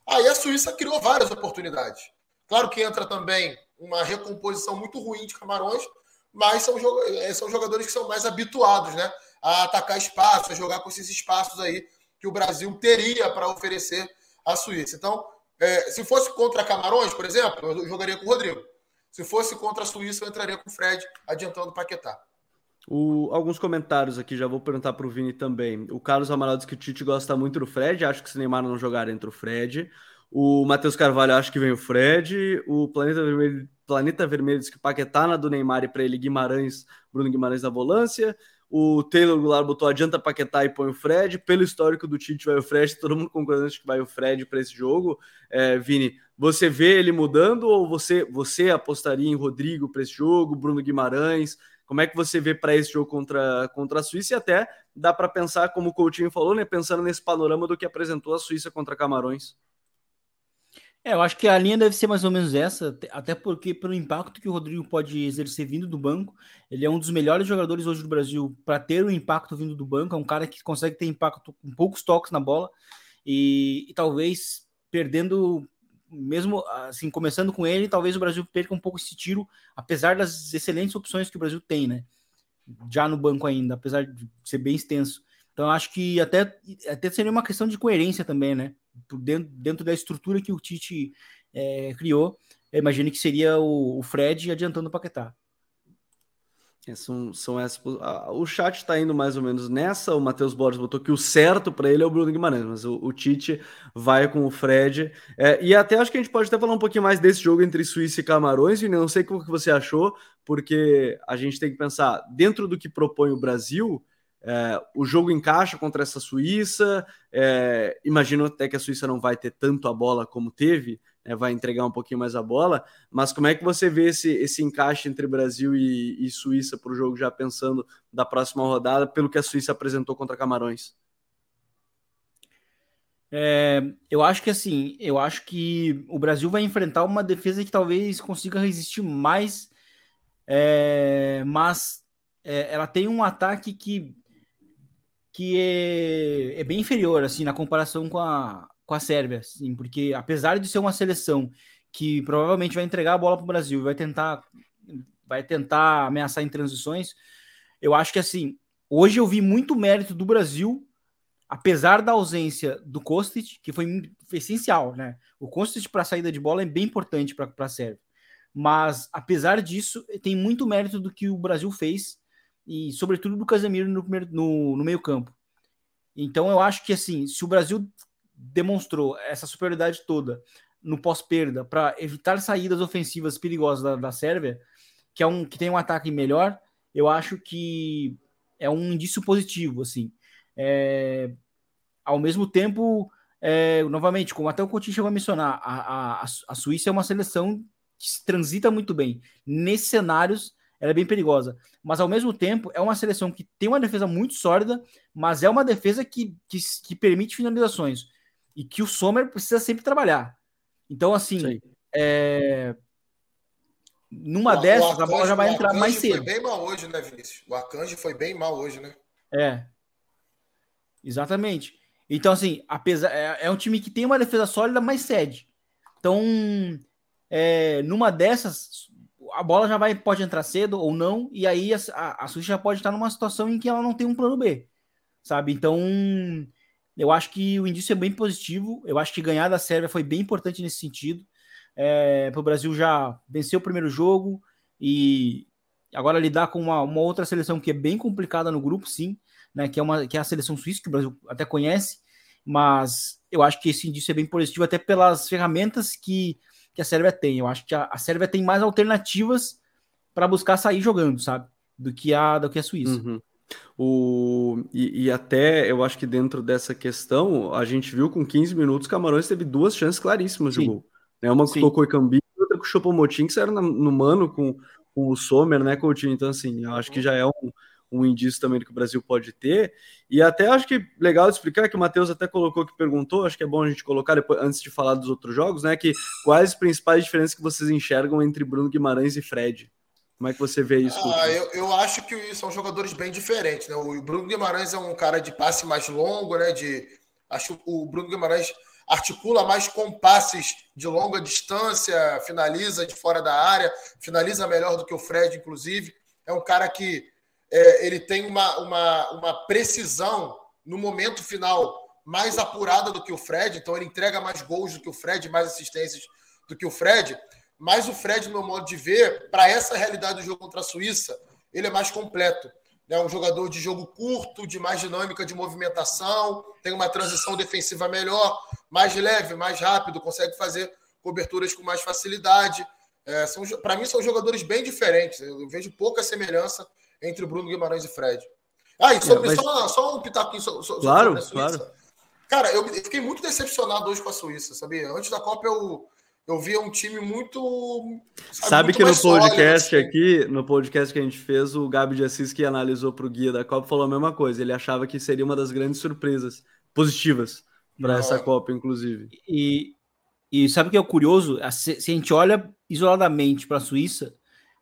aí a Suíça criou várias oportunidades. Claro que entra também uma recomposição muito ruim de Camarões, mas são, eh, são jogadores que são mais habituados né, a atacar espaços, a jogar com esses espaços aí que o Brasil teria para oferecer à Suíça. Então, é, se fosse contra Camarões, por exemplo, eu jogaria com o Rodrigo. Se fosse contra a Suíça, eu entraria com o Fred, adiantando o Paquetá. O, alguns comentários aqui, já vou perguntar para o Vini também. O Carlos Amaral diz que o Tite gosta muito do Fred, acho que se Neymar não jogar entra o Fred. O Matheus Carvalho acha que vem o Fred. O Planeta Vermelho, Planeta Vermelho diz que Paquetá na do Neymar e para ele Guimarães, Bruno Guimarães na volância. O Taylor Goulart botou adianta Paquetá e põe o Fred. Pelo histórico do Tite, vai o Fred. Todo mundo concordando que vai o Fred para esse jogo. É, Vini, você vê ele mudando ou você, você apostaria em Rodrigo para esse jogo, Bruno Guimarães? Como é que você vê para esse jogo contra, contra a Suíça? E até dá para pensar, como o Coutinho falou, né, pensando nesse panorama do que apresentou a Suíça contra Camarões. É, eu acho que a linha deve ser mais ou menos essa, até porque pelo impacto que o Rodrigo pode exercer vindo do banco, ele é um dos melhores jogadores hoje do Brasil para ter um impacto vindo do banco, é um cara que consegue ter impacto com poucos toques na bola e, e talvez perdendo, mesmo assim, começando com ele, talvez o Brasil perca um pouco esse tiro, apesar das excelentes opções que o Brasil tem, né? Já no banco ainda, apesar de ser bem extenso. Então acho que até, até seria uma questão de coerência também, né? dentro, dentro da estrutura que o Tite é, criou, eu imagino que seria o, o Fred adiantando o Paquetá. É, são, são essas, o chat está indo mais ou menos nessa. O Matheus Borges botou que o certo para ele é o Bruno Guimarães, mas o, o Tite vai com o Fred. É, e até acho que a gente pode até falar um pouquinho mais desse jogo entre Suíça e Camarões. E não sei o que você achou, porque a gente tem que pensar dentro do que propõe o Brasil. É, o jogo encaixa contra essa Suíça. É, imagino até que a Suíça não vai ter tanto a bola como teve, né, vai entregar um pouquinho mais a bola. Mas como é que você vê esse, esse encaixe entre Brasil e, e Suíça para o jogo, já pensando da próxima rodada, pelo que a Suíça apresentou contra Camarões? É, eu acho que assim, eu acho que o Brasil vai enfrentar uma defesa que talvez consiga resistir mais é, mas é, ela tem um ataque que, que é, é, bem inferior assim na comparação com a, com a Sérvia, assim, porque apesar de ser uma seleção que provavelmente vai entregar a bola para o Brasil vai tentar vai tentar ameaçar em transições, eu acho que assim hoje eu vi muito mérito do Brasil apesar da ausência do Kostic, que foi, foi essencial, né? O Kostic para a saída de bola é bem importante para a Sérvia. Mas, apesar disso, tem muito mérito do que o Brasil fez, e sobretudo do Casemiro no, no, no meio campo. Então, eu acho que, assim, se o Brasil demonstrou essa superioridade toda no pós-perda para evitar saídas ofensivas perigosas da, da Sérvia, que é um que tem um ataque melhor, eu acho que é um indício positivo, assim. É, ao mesmo tempo, é, novamente, como até o Coutinho chegou a mencionar, a, a, a Suíça é uma seleção que se transita muito bem. Nesses cenários, ela é bem perigosa. Mas, ao mesmo tempo, é uma seleção que tem uma defesa muito sólida, mas é uma defesa que, que, que permite finalizações. E que o Sommer precisa sempre trabalhar. Então, assim, é... numa o, dessas, o a bola já vai entrar mais cedo. foi bem mal hoje, né, Vinícius? O Akanji foi bem mal hoje, né? É, Exatamente. Então, assim, apesar, é, é, um time que tem uma defesa sólida, mas cede. Então, é, numa dessas, a bola já vai, pode entrar cedo ou não, e aí a, a, a Suíça já pode estar numa situação em que ela não tem um plano B, sabe? Então, eu acho que o indício é bem positivo. Eu acho que ganhar da Sérvia foi bem importante nesse sentido. É, para o Brasil já venceu o primeiro jogo e agora lidar com uma, uma outra seleção que é bem complicada no grupo, sim né, que, é uma, que é a seleção suíça, que o Brasil até conhece, mas eu acho que esse indício é bem positivo, até pelas ferramentas que, que a Sérvia tem. Eu acho que a, a Sérvia tem mais alternativas para buscar sair jogando, sabe? Do que a, do que a Suíça. Uhum. O, e, e, até eu acho que dentro dessa questão, a gente viu com 15 minutos, Camarões teve duas chances claríssimas Sim. de gol. Né? Uma que tocou e Cambi, outra com o Chopomotin, que saiu no mano com, com o Sommer, né, Coutinho? Então, assim, eu acho que já é um, um indício também do que o Brasil pode ter. E até acho que legal explicar, que o Matheus até colocou que perguntou, acho que é bom a gente colocar depois, antes de falar dos outros jogos, né? Que quais as principais diferenças que vocês enxergam entre Bruno Guimarães e Fred? Como é que você vê isso? Ah, eu, eu, acho que são jogadores bem diferentes, né? O Bruno Guimarães é um cara de passe mais longo, né? De, acho que o Bruno Guimarães articula mais com passes de longa distância, finaliza de fora da área, finaliza melhor do que o Fred, inclusive. É um cara que é, ele tem uma, uma, uma precisão no momento final mais apurada do que o Fred, então ele entrega mais gols do que o Fred, mais assistências do que o Fred. Mas o Fred, no meu modo de ver, para essa realidade do jogo contra a Suíça, ele é mais completo. É um jogador de jogo curto, de mais dinâmica de movimentação, tem uma transição defensiva melhor, mais leve, mais rápido, consegue fazer coberturas com mais facilidade. É, para mim, são jogadores bem diferentes. Eu vejo pouca semelhança entre o Bruno Guimarães e Fred. Ah, e sobre, é, mas... só, só um pitaquinho sobre, claro, a Suíça. Claro. Cara, eu fiquei muito decepcionado hoje com a Suíça, sabia? Antes da Copa eu, eu via um time muito. Sabe, sabe muito que no podcast sólido, assim. aqui, no podcast que a gente fez, o Gabi de Assis, que analisou para o guia da Copa, falou a mesma coisa. Ele achava que seria uma das grandes surpresas positivas para essa Copa, inclusive. E, e sabe o que é o curioso? Se, se a gente olha isoladamente para a Suíça,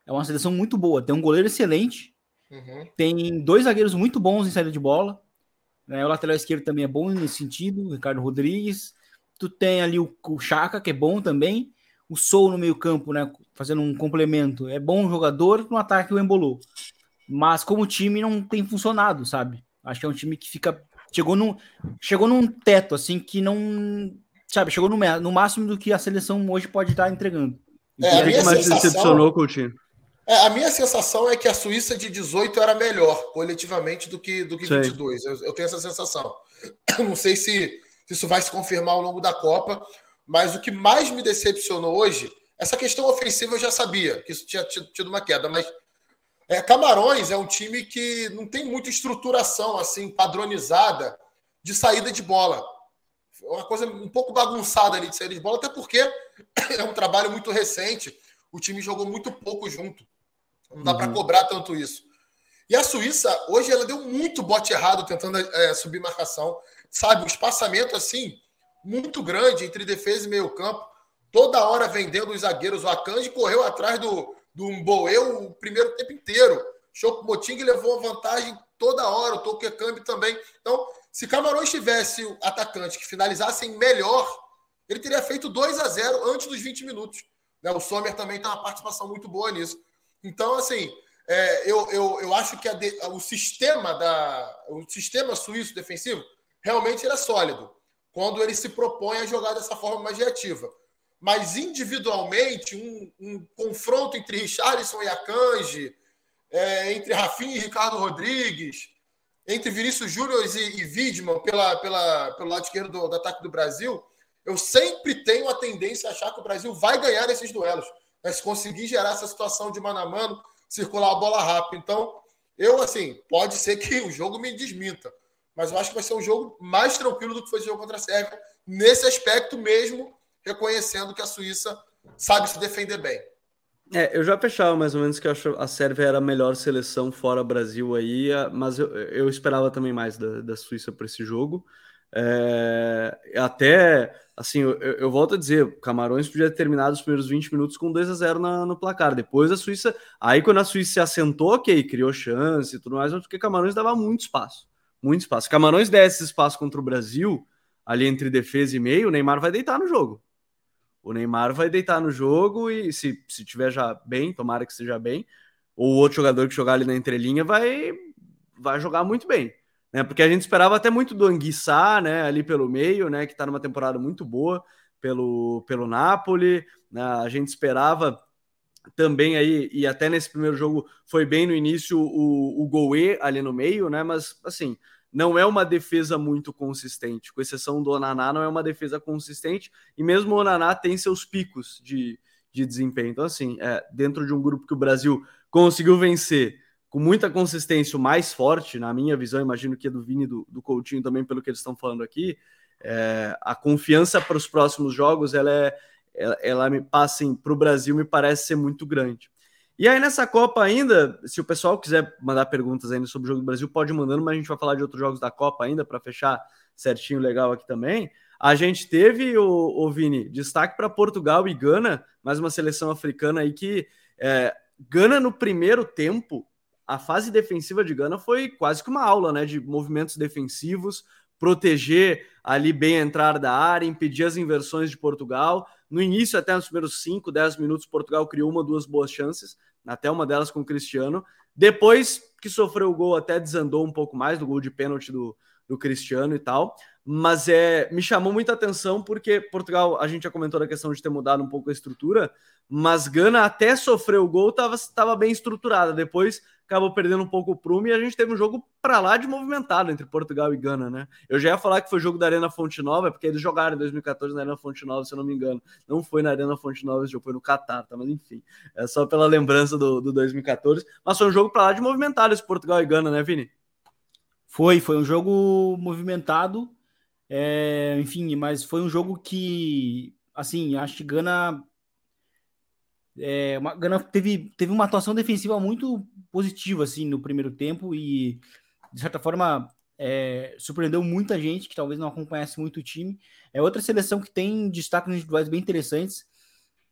é uma seleção muito boa. Tem um goleiro excelente, Uhum. Tem dois zagueiros muito bons em saída de bola. Né? O lateral esquerdo também é bom nesse sentido, o Ricardo Rodrigues. Tu tem ali o, o Chaka, que é bom também. O Sou no meio-campo, né? Fazendo um complemento. É bom jogador, no ataque o Embolou. Mas como time não tem funcionado, sabe? Acho que é um time que fica. Chegou num, chegou num teto, assim, que não. Sabe, chegou no, no máximo do que a seleção hoje pode estar entregando. É, a minha mais sensação... decepcionou com o time. É, a minha sensação é que a Suíça de 18 era melhor coletivamente do que, do que 22. Eu, eu, tenho essa sensação. Não sei se, se, isso vai se confirmar ao longo da Copa, mas o que mais me decepcionou hoje, essa questão ofensiva eu já sabia que isso tinha tido uma queda, mas é, Camarões é um time que não tem muita estruturação assim padronizada de saída de bola. Uma coisa um pouco bagunçada ali de saída de bola, até porque é um trabalho muito recente. O time jogou muito pouco junto. Não dá uhum. para cobrar tanto isso. E a Suíça, hoje, ela deu muito bote errado tentando é, subir marcação. Sabe, um espaçamento assim, muito grande entre defesa e meio campo. Toda hora vendendo os zagueiros. O Akanji correu atrás do, do Mboe o primeiro tempo inteiro. Choco Moting levou a vantagem toda hora, o Tokekambi também. Então, se Camarões tivesse o atacante que finalizassem melhor, ele teria feito 2 a 0 antes dos 20 minutos. Né? O Sommer também tem uma participação muito boa nisso. Então, assim, é, eu, eu, eu acho que de, o sistema da o sistema suíço defensivo realmente era é sólido quando ele se propõe a jogar dessa forma mais reativa. Mas individualmente, um, um confronto entre Richarlison e Akanji, é, entre Rafinha e Ricardo Rodrigues, entre Vinícius Júnior e, e Widman pela, pela, pelo lado esquerdo do, do, ataque do Brasil, eu sempre tenho a tendência a achar que o Brasil vai ganhar esses duelos. Se conseguir gerar essa situação de mano a mano, circular a bola rápido. Então, eu, assim, pode ser que o jogo me desminta, mas eu acho que vai ser um jogo mais tranquilo do que foi o jogo contra a Sérvia, nesse aspecto mesmo, reconhecendo que a Suíça sabe se defender bem. É, eu já fechava mais ou menos que a Sérvia era a melhor seleção fora Brasil aí, mas eu, eu esperava também mais da, da Suíça para esse jogo. É, até, assim, eu, eu, volto a dizer, Camarões podia ter terminado os primeiros 20 minutos com 2 a 0 na, no placar. Depois a Suíça, aí quando a Suíça se assentou, ok, criou chance e tudo mais, porque Camarões dava muito espaço, muito espaço. Camarões desse espaço contra o Brasil, ali entre defesa e meio, o Neymar vai deitar no jogo. O Neymar vai deitar no jogo e se, se tiver já bem, tomara que esteja bem, ou o outro jogador que jogar ali na entrelinha vai, vai jogar muito bem. Né? Porque a gente esperava até muito do Anguissá, né, ali pelo meio, né, que está numa temporada muito boa pelo, pelo Napoli. Né? A gente esperava também aí, e até nesse primeiro jogo foi bem no início o, o ali no meio, né? Mas assim, não é uma defesa muito consistente, com exceção do Onaná, não é uma defesa consistente, e mesmo o Onaná tem seus picos de, de desempenho. Então, assim, é, dentro de um grupo que o Brasil conseguiu vencer com muita consistência, o mais forte, na minha visão, imagino que é do Vini do, do Coutinho também, pelo que eles estão falando aqui, é, a confiança para os próximos jogos, ela é, ela, ela me passa assim, para o Brasil, me parece ser muito grande. E aí nessa Copa ainda, se o pessoal quiser mandar perguntas ainda sobre o jogo do Brasil, pode mandando, mas a gente vai falar de outros jogos da Copa ainda para fechar certinho legal aqui também. A gente teve, o, o Vini, destaque para Portugal e Gana, mais uma seleção africana aí que é, Gana no primeiro tempo, a fase defensiva de Gana foi quase que uma aula, né, de movimentos defensivos, proteger ali bem a entrada da área, impedir as inversões de Portugal. No início, até nos primeiros 5, 10 minutos, Portugal criou uma, duas boas chances, até uma delas com o Cristiano. Depois que sofreu o gol, até desandou um pouco mais do gol de pênalti do, do Cristiano e tal. Mas é, me chamou muita atenção porque Portugal, a gente já comentou a questão de ter mudado um pouco a estrutura, mas Gana até sofreu o gol, estava bem estruturada. Depois acabou perdendo um pouco o prumo e a gente teve um jogo para lá de movimentado entre Portugal e Gana, né? Eu já ia falar que foi jogo da Arena Fonte Nova, porque eles jogaram em 2014 na Arena Fonte Nova, se eu não me engano. Não foi na Arena Fonte Nova, esse jogo foi no Catar, tá? Mas enfim, é só pela lembrança do, do 2014. Mas foi um jogo para lá de movimentado esse Portugal e Gana, né, Vini? Foi, foi um jogo movimentado, é, enfim, mas foi um jogo que, assim, acho que Gana é, uma, teve, teve uma atuação defensiva muito positiva assim no primeiro tempo e de certa forma é, surpreendeu muita gente que talvez não acompanhasse muito o time. É outra seleção que tem destaques individuais bem interessantes.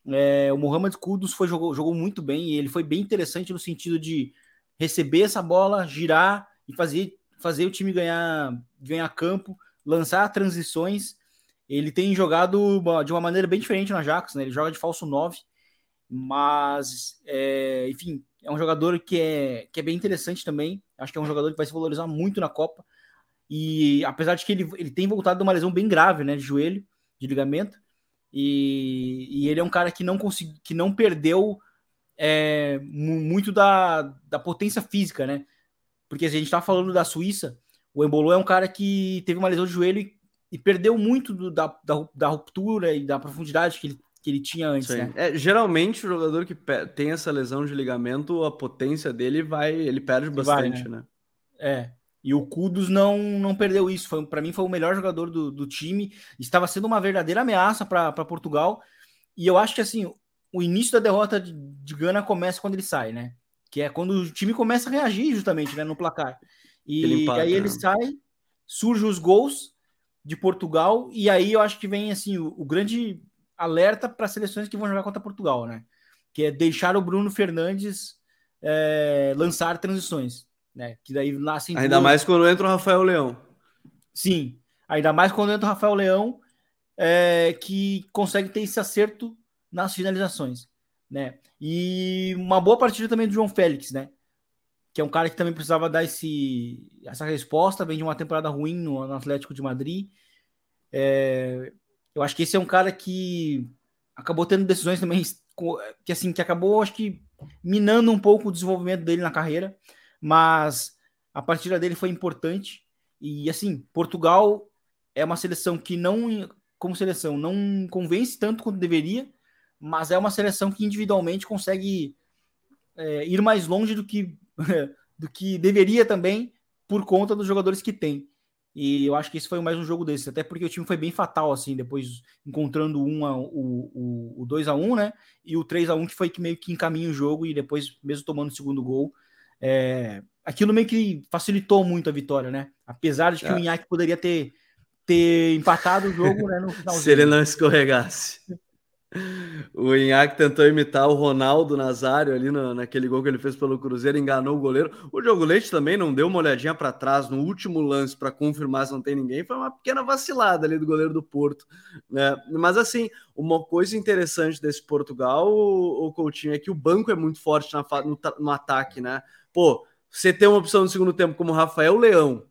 É, o Mohamed Kudus foi, jogou, jogou muito bem e ele foi bem interessante no sentido de receber essa bola, girar e fazer, fazer o time ganhar, ganhar campo, lançar transições. Ele tem jogado de uma maneira bem diferente no Ajax, né? Ele joga de falso 9 mas, é, enfim, é um jogador que é, que é bem interessante também. Acho que é um jogador que vai se valorizar muito na Copa. E apesar de que ele, ele tem voltado de uma lesão bem grave, né, de joelho, de ligamento, e, e ele é um cara que não consegui, que não perdeu é, muito da, da potência física, né? Porque a gente está falando da Suíça, o Embolo é um cara que teve uma lesão de joelho e, e perdeu muito do, da, da, da, ruptura e da profundidade que ele que ele tinha antes, né? É, geralmente o jogador que tem essa lesão de ligamento, a potência dele vai, ele perde bastante, vai, né? né? É. E o Kudos não, não perdeu isso. Foi para mim foi o melhor jogador do, do time. Estava sendo uma verdadeira ameaça para Portugal. E eu acho que assim, o início da derrota de, de Gana começa quando ele sai, né? Que é quando o time começa a reagir justamente, né, no placar. E empata, aí ele né? sai, surge os gols de Portugal e aí eu acho que vem assim o, o grande alerta para seleções que vão jogar contra Portugal, né? que é deixar o Bruno Fernandes é, lançar transições, né? Que daí nascem ainda duas... mais quando entra o Rafael Leão. Sim, ainda mais quando entra o Rafael Leão, é, que consegue ter esse acerto nas finalizações, né? E uma boa partida também do João Félix, né? Que é um cara que também precisava dar esse, essa resposta, vem de uma temporada ruim no, no Atlético de Madrid. É, eu acho que esse é um cara que acabou tendo decisões também que assim que acabou, acho que minando um pouco o desenvolvimento dele na carreira, mas a partida dele foi importante e assim Portugal é uma seleção que não como seleção não convence tanto quanto deveria, mas é uma seleção que individualmente consegue é, ir mais longe do que, do que deveria também por conta dos jogadores que tem. E eu acho que esse foi mais um jogo desse, até porque o time foi bem fatal, assim, depois encontrando um a, o, o, o 2 a 1 né? E o 3 a 1 que foi que meio que encaminha o jogo e depois, mesmo tomando o segundo gol, é, aquilo meio que facilitou muito a vitória, né? Apesar de que é. o Inhaque poderia ter, ter empatado o jogo, né? No finalzinho. Se ele não escorregasse. O Inhaque tentou imitar o Ronaldo Nazário ali no, naquele gol que ele fez pelo Cruzeiro, enganou o goleiro. O Diogo Leite também não deu uma olhadinha para trás no último lance para confirmar se não tem ninguém. Foi uma pequena vacilada ali do goleiro do Porto. Né? Mas assim, uma coisa interessante desse Portugal, o, o Coutinho, é que o banco é muito forte na, no, no ataque, né? Pô, você tem uma opção no segundo tempo como Rafael Leão,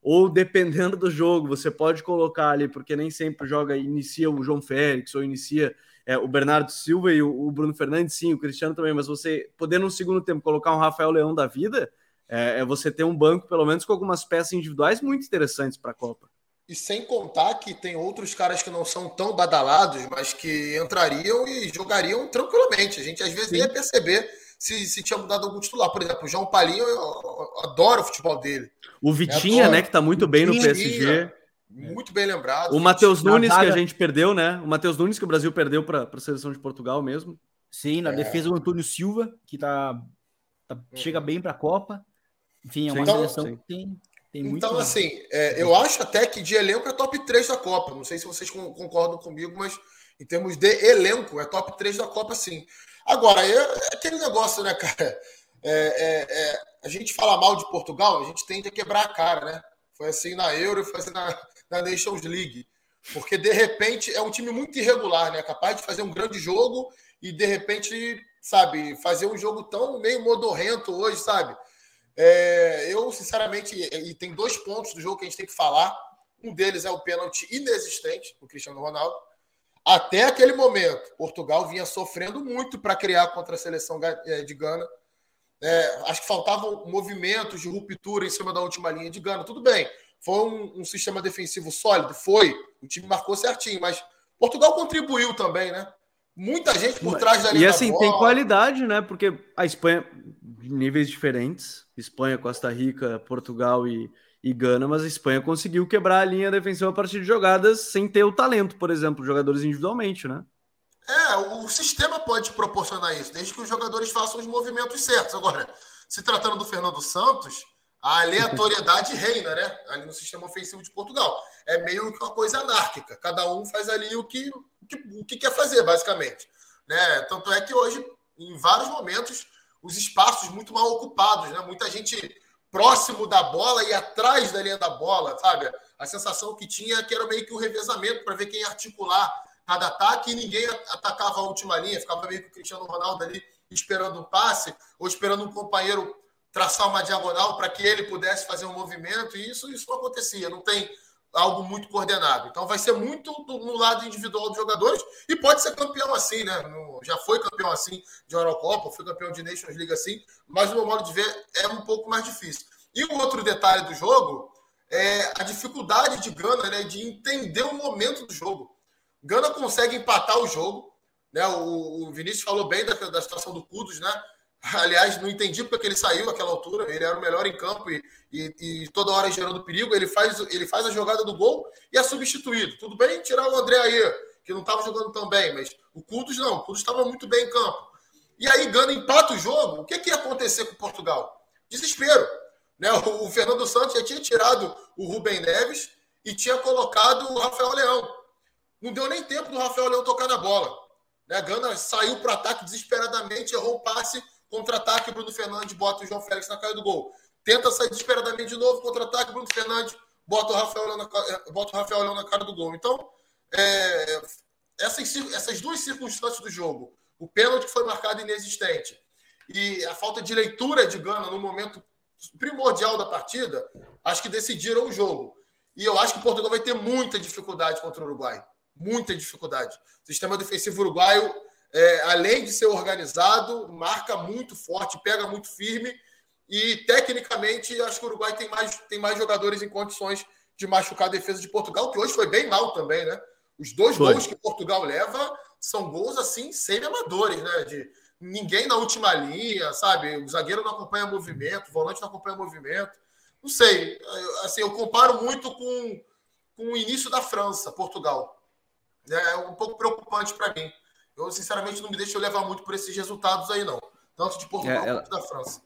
ou dependendo do jogo, você pode colocar ali, porque nem sempre joga, inicia o João Félix ou inicia é, o Bernardo Silva e o, o, Bruno Fernandes, sim, o Cristiano também, mas você poder no segundo tempo colocar um Rafael Leão da vida, é, é você ter um banco, pelo menos com algumas peças individuais muito interessantes para a Copa. E sem contar que tem outros caras que não são tão badalados, mas que entrariam e jogariam tranquilamente. A gente às vezes sim. ia perceber se, se tinha mudado algum titular. Por exemplo, o João Palinho, eu, eu adoro o futebol dele. O Vitinha, né, que está muito bem Vitinha, no PSG. Muito bem lembrado. O Matheus Nunes, zaga... que a gente perdeu, né? O Matheus Nunes, que o Brasil perdeu para a seleção de Portugal mesmo. Sim, na é. defesa o Antônio Silva, que tá, tá hum. chega bem para a Copa. Enfim, é uma então, seleção sim. que tem, tem muito. Então, assim, é, eu acho até que de elenco é top 3 da Copa. Não sei se vocês concordam comigo, mas em termos de elenco, é top 3 da Copa, sim. Agora, é, é aquele negócio, né, cara? É, é, é, a gente fala mal de Portugal, a gente tende a quebrar a cara, né? Foi assim na Euro, foi assim na, na Nations League. Porque, de repente, é um time muito irregular, né? Capaz de fazer um grande jogo e, de repente, sabe, fazer um jogo tão meio modorrento hoje, sabe? É, eu, sinceramente, e tem dois pontos do jogo que a gente tem que falar. Um deles é o pênalti inexistente do Cristiano Ronaldo. Até aquele momento, Portugal vinha sofrendo muito para criar contra a seleção é, de Gana. É, acho que faltavam movimentos de ruptura em cima da última linha de Gana. Tudo bem, foi um, um, sistema defensivo sólido? Foi. O time marcou certinho, mas Portugal contribuiu também, né? Muita gente por trás da linha. E assim, tem qualidade, né? Porque a Espanha, níveis diferentes Espanha, Costa Rica, Portugal e, e Gana, mas a Espanha conseguiu quebrar a linha defensiva a partir de jogadas sem ter o talento, por exemplo, jogadores individualmente, né? É, o sistema pode proporcionar isso, desde que os jogadores façam os movimentos certos. Agora, se tratando do Fernando Santos, a aleatoriedade reina, né? Ali no sistema ofensivo de Portugal. É meio que uma coisa anárquica. Cada um faz ali o que, o que, o que quer fazer, basicamente. Né? Tanto é que hoje, em vários momentos, os espaços muito mal ocupados, né? Muita gente próximo da bola e atrás da linha da bola, sabe? A sensação que tinha é que era meio que um revezamento para ver quem articular cada ataque e ninguém atacava a última linha, ficava meio que o Cristiano Ronaldo ali esperando um passe ou esperando um companheiro traçar uma diagonal para que ele pudesse fazer um movimento, e isso, isso não acontecia, não tem algo muito coordenado. Então vai ser muito do, no lado individual dos jogadores e pode ser campeão assim, né? No, já foi campeão assim de Eurocopa, foi campeão de Nations League assim, mas no meu modo de ver é um pouco mais difícil. E um outro detalhe do jogo é a dificuldade de Gana, né, de entender o momento do jogo. Gana consegue empatar o jogo, né? O, o Vinícius falou bem da, da situação do Kudos, né? Aliás, não entendi porque ele saiu naquela altura. Ele era o melhor em campo e, e, e, toda hora gerando perigo. Ele faz, ele faz a jogada do gol e é substituído. Tudo bem tirar o André aí, que não estava jogando tão bem, mas o Kudos não. O estava muito bem em campo. E aí, Gana empata o jogo. O que, que ia acontecer com Portugal? Desespero. Né? O, o Fernando Santos já tinha tirado o Rubem Neves e tinha colocado o Rafael Leão. Não deu nem tempo do Rafael Leão tocar na bola. Né? Gana saiu para o ataque desesperadamente, errou um passe, contra-ataque, Bruno Fernandes bota o João Félix na cara do gol. Tenta sair desesperadamente de novo, contra-ataque, Bruno Fernandes bota o Rafael Leão na, eh, bota o Rafael Leão na cara do gol. Então, é, essas, essas duas circunstâncias do jogo, o pênalti que foi marcado inexistente e a falta de leitura de Gana no momento primordial da partida, acho que decidiram o jogo. E eu acho que Portugal vai ter muita dificuldade contra o Uruguai. Muita dificuldade. O sistema defensivo uruguaio, é, além de ser organizado, marca muito forte, pega muito firme. E, tecnicamente, acho que o Uruguai tem mais, tem mais jogadores em condições de machucar a defesa de Portugal, que hoje foi bem mal também, né? Os dois foi. gols que Portugal leva são gols, assim, semi-amadores, né? De ninguém na última linha, sabe? O zagueiro não acompanha movimento, o volante não acompanha movimento. Não sei, assim, eu comparo muito com, com o início da França, Portugal. É um pouco preocupante para mim. Eu, sinceramente, não me deixo levar muito por esses resultados aí, não. Tanto de Portugal é, ela, quanto da França.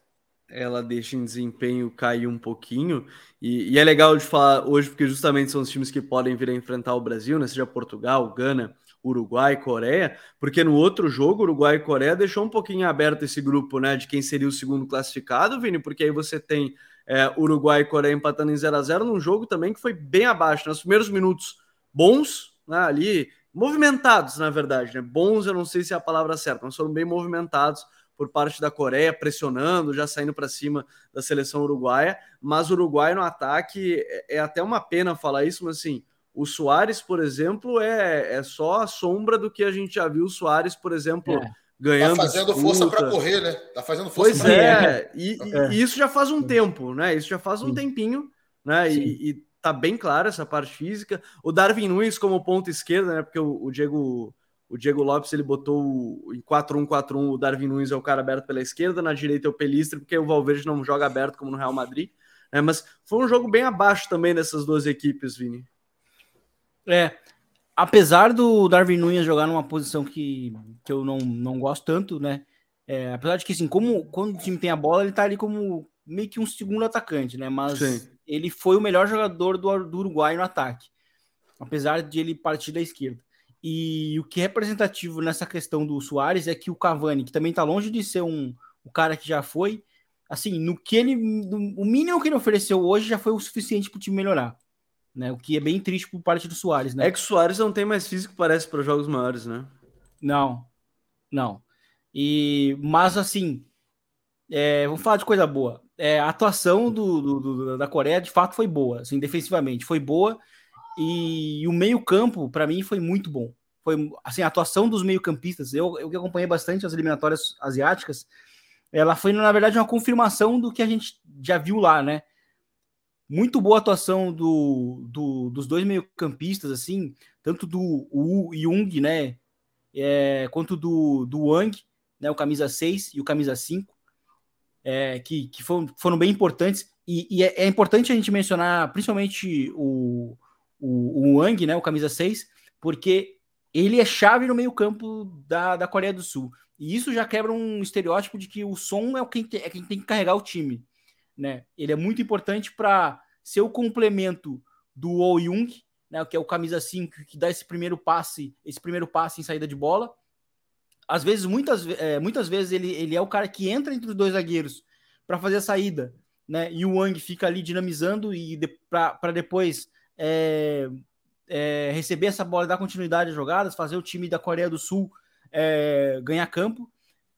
Ela deixa em desempenho cair um pouquinho. E, e, é legal de falar hoje, porque justamente são os times que podem vir a enfrentar o Brasil, né? Seja Portugal, Gana, Uruguai, Coreia, porque no outro jogo, Uruguai e Coreia deixou um pouquinho aberto esse grupo, né, de quem seria o segundo classificado, Vini, porque aí você tem é, Uruguai e Coreia empatando em 0 a 0 num jogo também que foi bem abaixo, nos primeiros minutos bons, né, ali movimentados, na verdade, né, bons, eu não sei se é a palavra certa, mas foram bem movimentados por parte da Coreia, pressionando, já saindo para cima da seleção uruguaia, mas o Uruguai no ataque, é, é até uma pena falar isso, mas assim, o Soares, por exemplo, é, é só a sombra do que a gente já viu o Soares, por exemplo, é. ganhando. Tá fazendo disputa. força para correr, né? Tá fazendo força Pois é, e, é. E, isso já faz um tempo, né? Isso já faz um Sim. tempinho, né? E, e, tá bem claro essa parte física. O Darwin Nunes como ponto esquerda, né? Porque o, o Diego. O Diego Lopes ele botou em 4-1-4-1, o Darwin Nunes é o cara aberto pela esquerda, na direita é o Pelistre, porque o Valverde não joga aberto como no Real Madrid. Né? Mas foi um jogo bem abaixo também dessas duas equipes, Vini. É. Apesar do Darwin Nunes jogar numa posição que, que eu não, não gosto tanto, né? É, apesar de que, assim, como quando o time tem a bola, ele tá ali como meio que um segundo atacante, né? Mas Sim. Ele foi o melhor jogador do, do Uruguai no ataque, apesar de ele partir da esquerda. E o que é representativo nessa questão do Soares é que o Cavani, que também tá longe de ser um o cara que já foi, assim, no que ele. No, o mínimo que ele ofereceu hoje já foi o suficiente para o time melhorar né? O que é bem triste por parte do Soares, né? É que o Soares não tem mais físico, parece, para jogos maiores, né? Não, não. E, mas assim, é, vamos falar de coisa boa. É, a atuação do, do, do, da Coreia de fato foi boa, assim, defensivamente foi boa. E, e o meio-campo, para mim, foi muito bom. Foi assim, a atuação dos meio-campistas. Eu, eu que acompanhei bastante as eliminatórias asiáticas, ela foi, na verdade, uma confirmação do que a gente já viu lá, né? Muito boa atuação do, do dos dois meio-campistas, assim, tanto do Wu Jung, né? É, quanto do, do Wang, né? O camisa 6 e o camisa 5, é, que, que foram, foram bem importantes. E, e é, é, importante a gente mencionar principalmente o, o, o Wang, né? O camisa 6, porque ele é chave no meio-campo da, da Coreia do Sul. E isso já quebra um estereótipo de que o som é, o quem, é quem tem que carregar o time né? Ele é muito importante para ser o complemento do Oh Jung, né, que é o camisa 5 que dá esse primeiro passe, esse primeiro passe em saída de bola. Às vezes, muitas, é, muitas vezes ele, ele é o cara que entra entre os dois zagueiros para fazer a saída, né? E o Wang fica ali dinamizando e de, para depois é, é, receber essa bola, dar continuidade às jogadas, fazer o time da Coreia do Sul é, ganhar campo.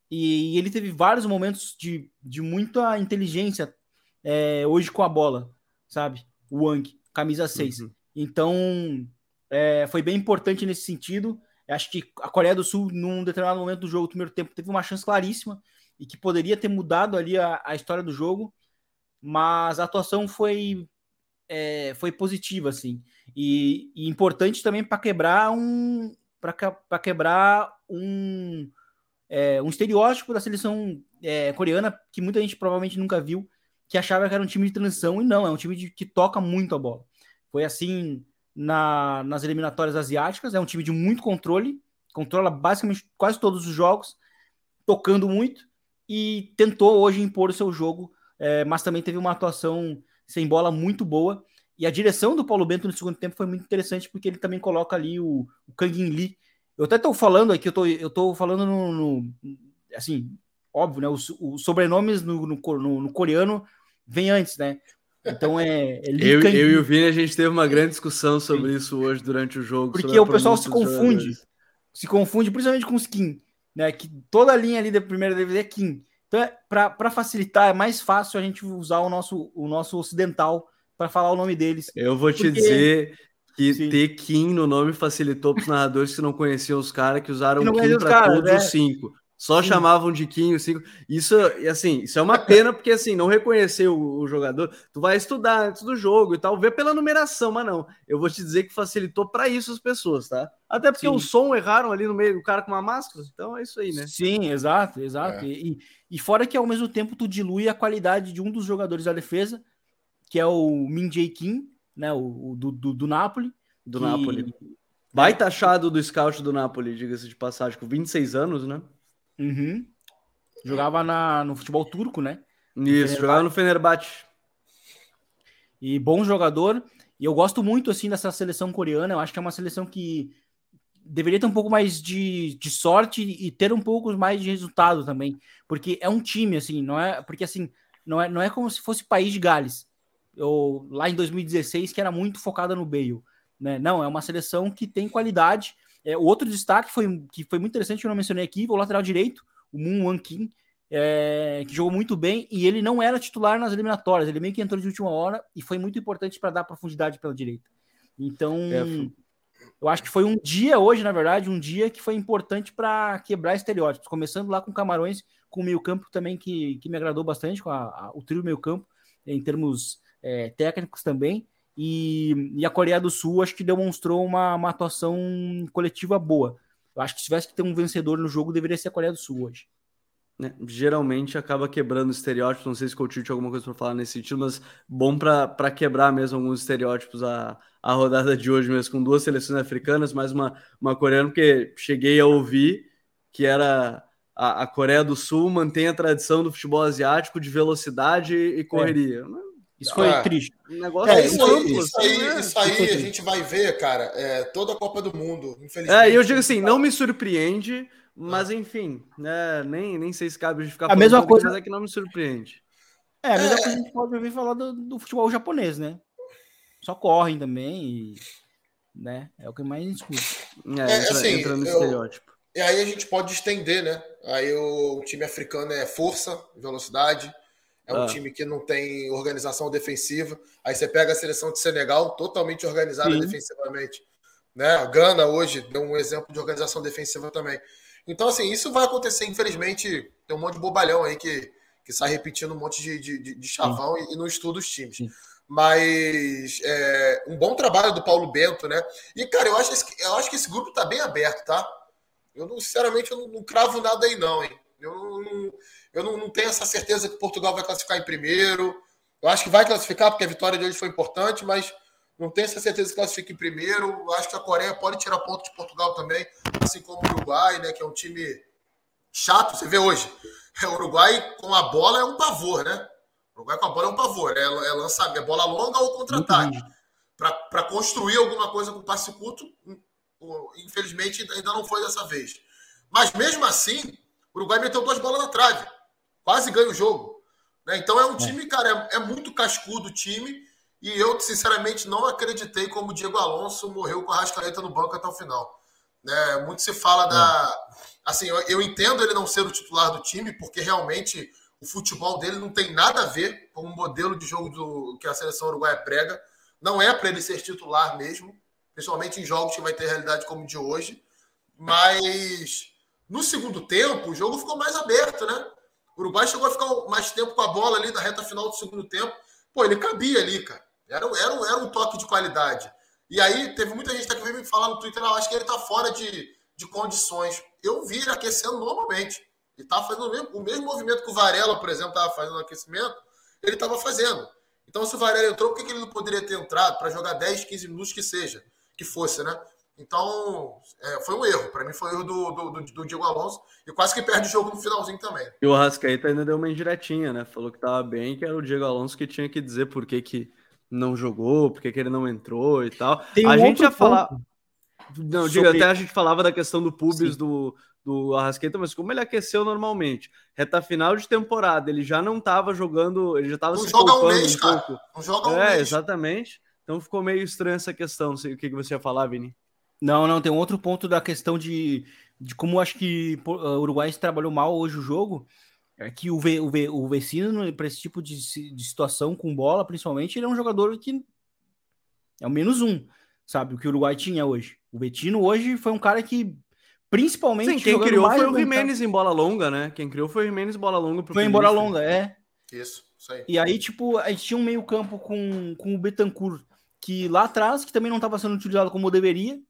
E, e ele teve vários momentos de, de muita inteligência é, hoje com a bola, sabe? O Wang, camisa 6. Uhum. Então, é, foi bem importante nesse sentido. Acho que a Coreia do Sul, num determinado momento do jogo, do primeiro tempo, teve uma chance claríssima e que poderia ter mudado ali a, a história do jogo, mas a atuação foi, é, foi positiva, assim. E, e importante também para quebrar um para quebrar um, é, um estereótipo da seleção é, coreana que muita gente provavelmente nunca viu, que achava que era um time de transição e não, é um time de, que toca muito a bola. Foi assim na, nas eliminatórias asiáticas, é um time de muito controle, controla basicamente quase todos os jogos, tocando muito e tentou hoje impor o seu jogo, é, mas também teve uma atuação sem bola muito boa. E a direção do Paulo Bento no segundo tempo foi muito interessante porque ele também coloca ali o, o Kang In Lee Eu até estou falando aqui, eu tô, eu tô falando no, no assim, óbvio, né? Os, os sobrenomes no, no, no, no, coreano vem antes, né? Então é. é eu, eu, e o Vini, a gente teve uma grande discussão sobre isso hoje durante o jogo. Porque o pessoal se confunde. Se confunde, principalmente com os Kim, né? Que toda a linha ali da primeira DVD é Kim. Então, é, para facilitar, é mais fácil a gente usar o nosso, o nosso ocidental para falar o nome deles. Eu vou te dizer que Sim. ter Kim no nome facilitou para os narradores que não conheciam os caras, que usaram Kim para todos né? os cinco. Só Sim. chamavam de Kim, cinco. Isso, assim, isso é uma pena, porque assim, não reconhecer o, o, jogador, tu vai estudar antes do jogo e tal, ver pela numeração, mas não. Eu vou te dizer que facilitou para isso as pessoas, tá? Até porque Sim. o som erraram ali no meio, o cara com uma máscara, então é isso aí, né? Sim, exato, exato. É. E, e fora que ao mesmo tempo tu dilui a qualidade de um dos jogadores da defesa, que é o Min Jae Kim, né? O, o do, do, do Napoli. Do que... Napoli. Vai taxado do scout do Napoli, diga-se de passagem, com 26 anos, né? Uhum. Jogava na, no futebol turco, né? Isso, jogava no Fenerbahçe. E bom jogador. E eu gosto muito, assim, dessa seleção coreana. Eu acho que é uma seleção que deveria ter um pouco mais de, de sorte e ter um pouco mais de resultado também. Porque é um time, assim, não é... Porque, assim, não é, não é como se fosse país de Gales. Eu, lá em 2016, que era muito focada no Bale. Né? Não, é uma seleção que tem qualidade é, o outro destaque foi, que foi muito interessante, que eu não mencionei aqui, o lateral direito, o Moon Wan Kim, é, que jogou muito bem e ele não era titular nas eliminatórias, ele meio que entrou de última hora e foi muito importante para dar profundidade pela direita. Então, é, eu acho que foi um dia hoje, na verdade, um dia que foi importante para quebrar estereótipos, começando lá com Camarões, com o meio-campo também, que, que me agradou bastante, com a, a, o trio meio-campo, em termos é, técnicos também. E, e, a Coreia do Sul acho que demonstrou uma, uma atuação coletiva boa. Eu acho que se tivesse que ter um vencedor no jogo, deveria ser a Coreia do Sul hoje. É, geralmente acaba quebrando estereótipos. Não sei se o Coutinho tinha alguma coisa para falar nesse sentido, mas bom para quebrar mesmo alguns estereótipos a, a rodada de hoje mesmo, com duas seleções africanas, mais uma, uma coreana, porque cheguei a ouvir que era a, a Coreia do Sul mantém a tradição do futebol asiático de velocidade e correria. É. Isso foi ah, triste. Um negócio é, isso, amplo, aí, isso, aí, né? isso aí a gente vai ver, cara, é, toda a Copa do Mundo, infelizmente. É, eu digo assim, não me surpreende, mas enfim, né, nem, nem sei se cabe a gente ficar a mesma coisa, mas é que não me surpreende. É, a mesma é, coisa a gente pode ouvir falar do, do, futebol japonês, né? Só correm também e, né, é o que mais a gente escuta. É, é entra, assim, entra no eu, estereótipo. E aí a gente pode estender, né? Aí o, o time africano é força, velocidade, é um ah. time que não tem organização defensiva. Aí você pega a seleção de Senegal, totalmente organizada Sim. defensivamente. Né? A Gana hoje deu um exemplo de organização defensiva também. Então, assim, isso vai acontecer, infelizmente. Tem um monte de bobalhão aí que, que sai repetindo um monte de, de, de chavão e, e, não estuda os times. Sim. Mas é, um bom trabalho do Paulo Bento, né? E, cara, eu acho, eu acho que esse grupo tá bem aberto, tá? Eu, não, sinceramente, eu não, não cravo nada aí, não, hein? Eu não, eu não, não, tenho essa certeza que Portugal vai classificar em primeiro. Eu acho que vai classificar, porque a vitória de hoje foi importante, mas não tenho essa certeza que classifica em primeiro. Eu acho que a Coreia pode tirar ponto de Portugal também, assim como o Uruguai, né? Que é um time chato. Você vê hoje. O Uruguai com a bola é um pavor, né? O Uruguai com a bola é um pavor. É, é lançar é bola longa ou contra-ataque. Para construir alguma coisa com passe curto, hum, infelizmente ainda não foi dessa vez. Mas mesmo assim, o Uruguai meteu duas bolas na trave. Quase ganha o jogo. Né? Então é um é. time, cara, é, é muito cascudo o time. E eu, sinceramente, não acreditei como o Diego Alonso morreu com a Rascaeta no banco até o final. Né? Muito se fala da. É. Assim, eu, eu, entendo ele não ser o titular do time, porque realmente o futebol dele não tem nada a ver com o modelo de jogo do, que a seleção uruguaia prega. Não é para ele ser titular mesmo, principalmente em jogos que vai ter realidade como o de hoje. Mas no segundo tempo, o jogo ficou mais aberto, né? O Uruguai chegou a ficar mais tempo com a bola ali na reta final do segundo tempo. Pô, ele cabia ali, cara. Era, era, era um toque de qualidade. E aí, teve muita gente que veio me falar no Twitter, ah, acho que ele tá fora de, de condições. Eu vi ele aquecendo normalmente. Ele tava fazendo o mesmo, o mesmo movimento que o Varela, por exemplo, estava fazendo no aquecimento, ele estava fazendo. Então, se o Varela entrou, por que ele não poderia ter entrado para jogar 10, 15 minutos que seja? Que fosse, né? Então, é, foi um erro. Para mim, foi um erro do, do, do, do, Diego Alonso. E quase que perde o jogo no finalzinho também. E o Rascaeta ainda deu uma indiretinha, né? Falou que estava bem, que era o Diego Alonso que tinha que dizer por que, que não jogou, por que, que ele não entrou e tal. Tem um a gente ia falar. Não, diga, até a gente falava da questão do Pubis do, do Arrasqueta, mas como ele aqueceu normalmente, reta final de temporada, ele já não estava jogando, ele já estava se joga um mês, um cara. pouco. Não joga um é, mês. exatamente. Então ficou meio estranha essa questão. Não sei o que, que você ia falar, Vini. Não, não, tem um outro ponto da questão de, de como acho que o Uruguai trabalhou mal hoje o jogo. É que o, v, o, v, o Vecino, para esse tipo de, de situação com bola, principalmente, ele é um jogador que é o menos um, sabe? O que o Uruguai tinha hoje. O Vetino hoje foi um cara que, principalmente. Sim, quem criou foi o Jimenez em bola longa, né? Quem criou foi o Jimenez em bola longa. Pro foi em bola longa, é. Isso, isso aí. E aí, tipo, a gente tinha um meio-campo com, com o Betancourt, que lá atrás, que também não estava sendo utilizado como deveria.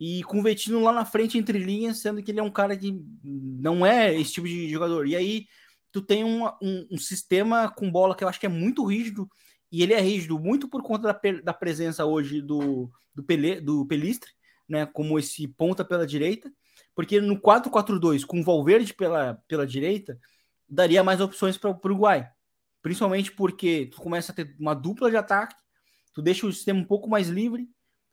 E com o Vetino lá na frente, entre linhas, sendo que ele é um cara que não é esse tipo de jogador. E aí, tu tem um, um, um sistema com bola que eu acho que é muito rígido e ele é rígido muito por conta da, da presença hoje do, do, Pele, do Pelistre, né, como esse ponta pela direita, porque no 4-4-2, com o Valverde pela, pela direita, daria mais opções para o Uruguai, principalmente porque tu começa a ter uma dupla de ataque, tu deixa o sistema um pouco mais livre,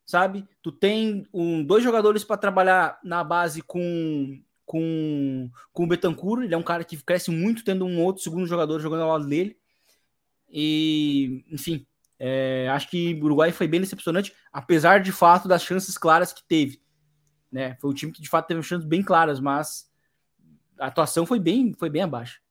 sabe? Tu tem um, dois jogadores para trabalhar na base com, com, com o Betancourt, ele é um cara que cresce muito tendo um outro segundo jogador jogando ao lado dele, e, enfim, é, acho que o Uruguai foi bem decepcionante, apesar de fato das chances claras que teve. Né? Foi o time que de fato teve chances bem claras, mas a atuação foi bem, foi bem abaixo.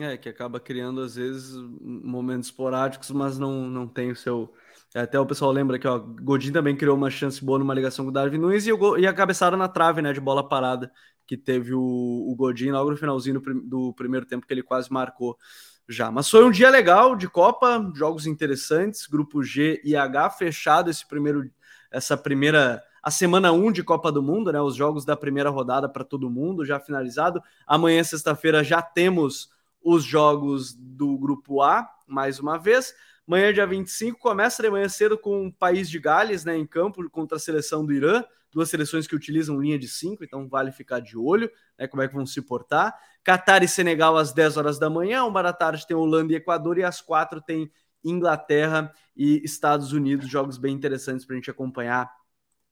É, que acaba criando às vezes momentos esporádicos, mas não, não tem o seu. Até o pessoal lembra que o Godin também criou uma chance boa numa ligação com o Darwin Nunes e, o, e a cabeçada na trave, né, de bola parada, que teve o, o Godin logo no finalzinho do, do primeiro tempo que ele quase marcou já. Mas foi um dia legal de Copa, jogos interessantes, grupo G e H fechado esse primeiro essa primeira a semana 1 de Copa do Mundo, né? Os jogos da primeira rodada para todo mundo já finalizado. Amanhã sexta-feira já temos os jogos do grupo A, mais uma vez. Amanhã, dia 25, começa de manhã cedo com o País de Gales, né, em campo contra a seleção do Irã duas seleções que utilizam linha de cinco, então vale ficar de olho, né, como é que vão se portar. Catar e Senegal às 10 horas da manhã, uma da tarde tem Holanda e Equador, e às quatro tem Inglaterra e Estados Unidos, jogos bem interessantes para a gente acompanhar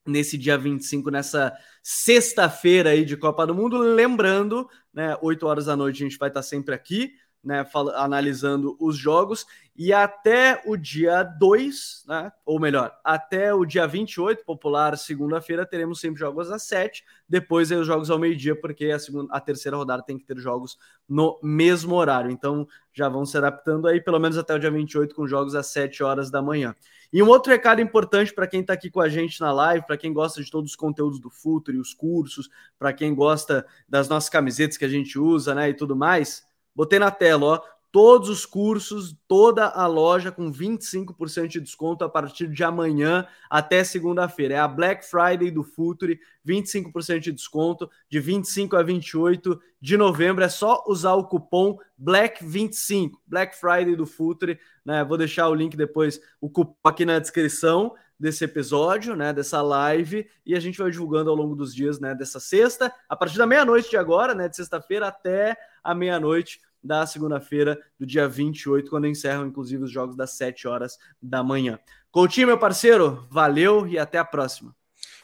nesse dia 25, nessa sexta-feira aí de Copa do Mundo. Lembrando, né, 8 horas da noite a gente vai estar sempre aqui né, analisando os jogos, e até o dia 2, né, ou melhor, até o dia 28, popular, segunda-feira, teremos sempre jogos às 7, depois aí os jogos ao meio-dia, porque a, segunda, a terceira rodada tem que ter jogos no mesmo horário, então já vão se adaptando aí, pelo menos até o dia 28, com jogos às 7 horas da manhã. E um outro recado importante para quem está aqui com a gente na live, para quem gosta de todos os conteúdos do Futuro e os cursos, para quem gosta das nossas camisetas que a gente usa, né, e tudo mais, Botei na tela, ó. Todos os cursos, toda a loja com 25% de desconto a partir de amanhã até segunda-feira. É a Black Friday do Futuri, 25% de desconto de 25 a 28 de novembro. É só usar o cupom BLACK25, Black Friday do Futuri. Né? Vou deixar o link depois, o cupom aqui na descrição desse episódio, né, dessa live, e a gente vai divulgando ao longo dos dias, né, dessa sexta, a partir da meia-noite de agora, né, de sexta-feira até a meia-noite da segunda-feira do dia 28, quando encerram inclusive os jogos das 7 horas da manhã. Coutinho, meu parceiro, valeu e até a próxima.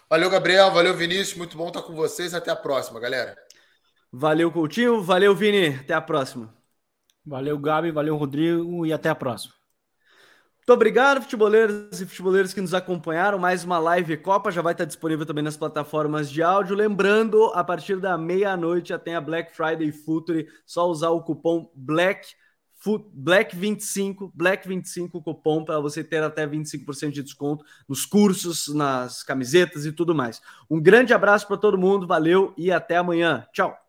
Valeu, Gabriel, valeu, Vinícius, muito bom estar com vocês, até a próxima, galera. Valeu, Coutinho, valeu, Vini, até a próxima. Valeu, Gabi, valeu, Rodrigo e até a próxima. Muito obrigado, futeboleiros e futeboleiros que nos acompanharam. Mais uma live Copa já vai estar disponível também nas plataformas de áudio. Lembrando, a partir da meia-noite já tem a Black Friday Futuri. Só usar o cupom Black Black 25, Black 25 cupom para você ter até 25% de desconto nos cursos, nas camisetas e tudo mais. Um grande abraço para todo mundo, valeu e até amanhã. Tchau.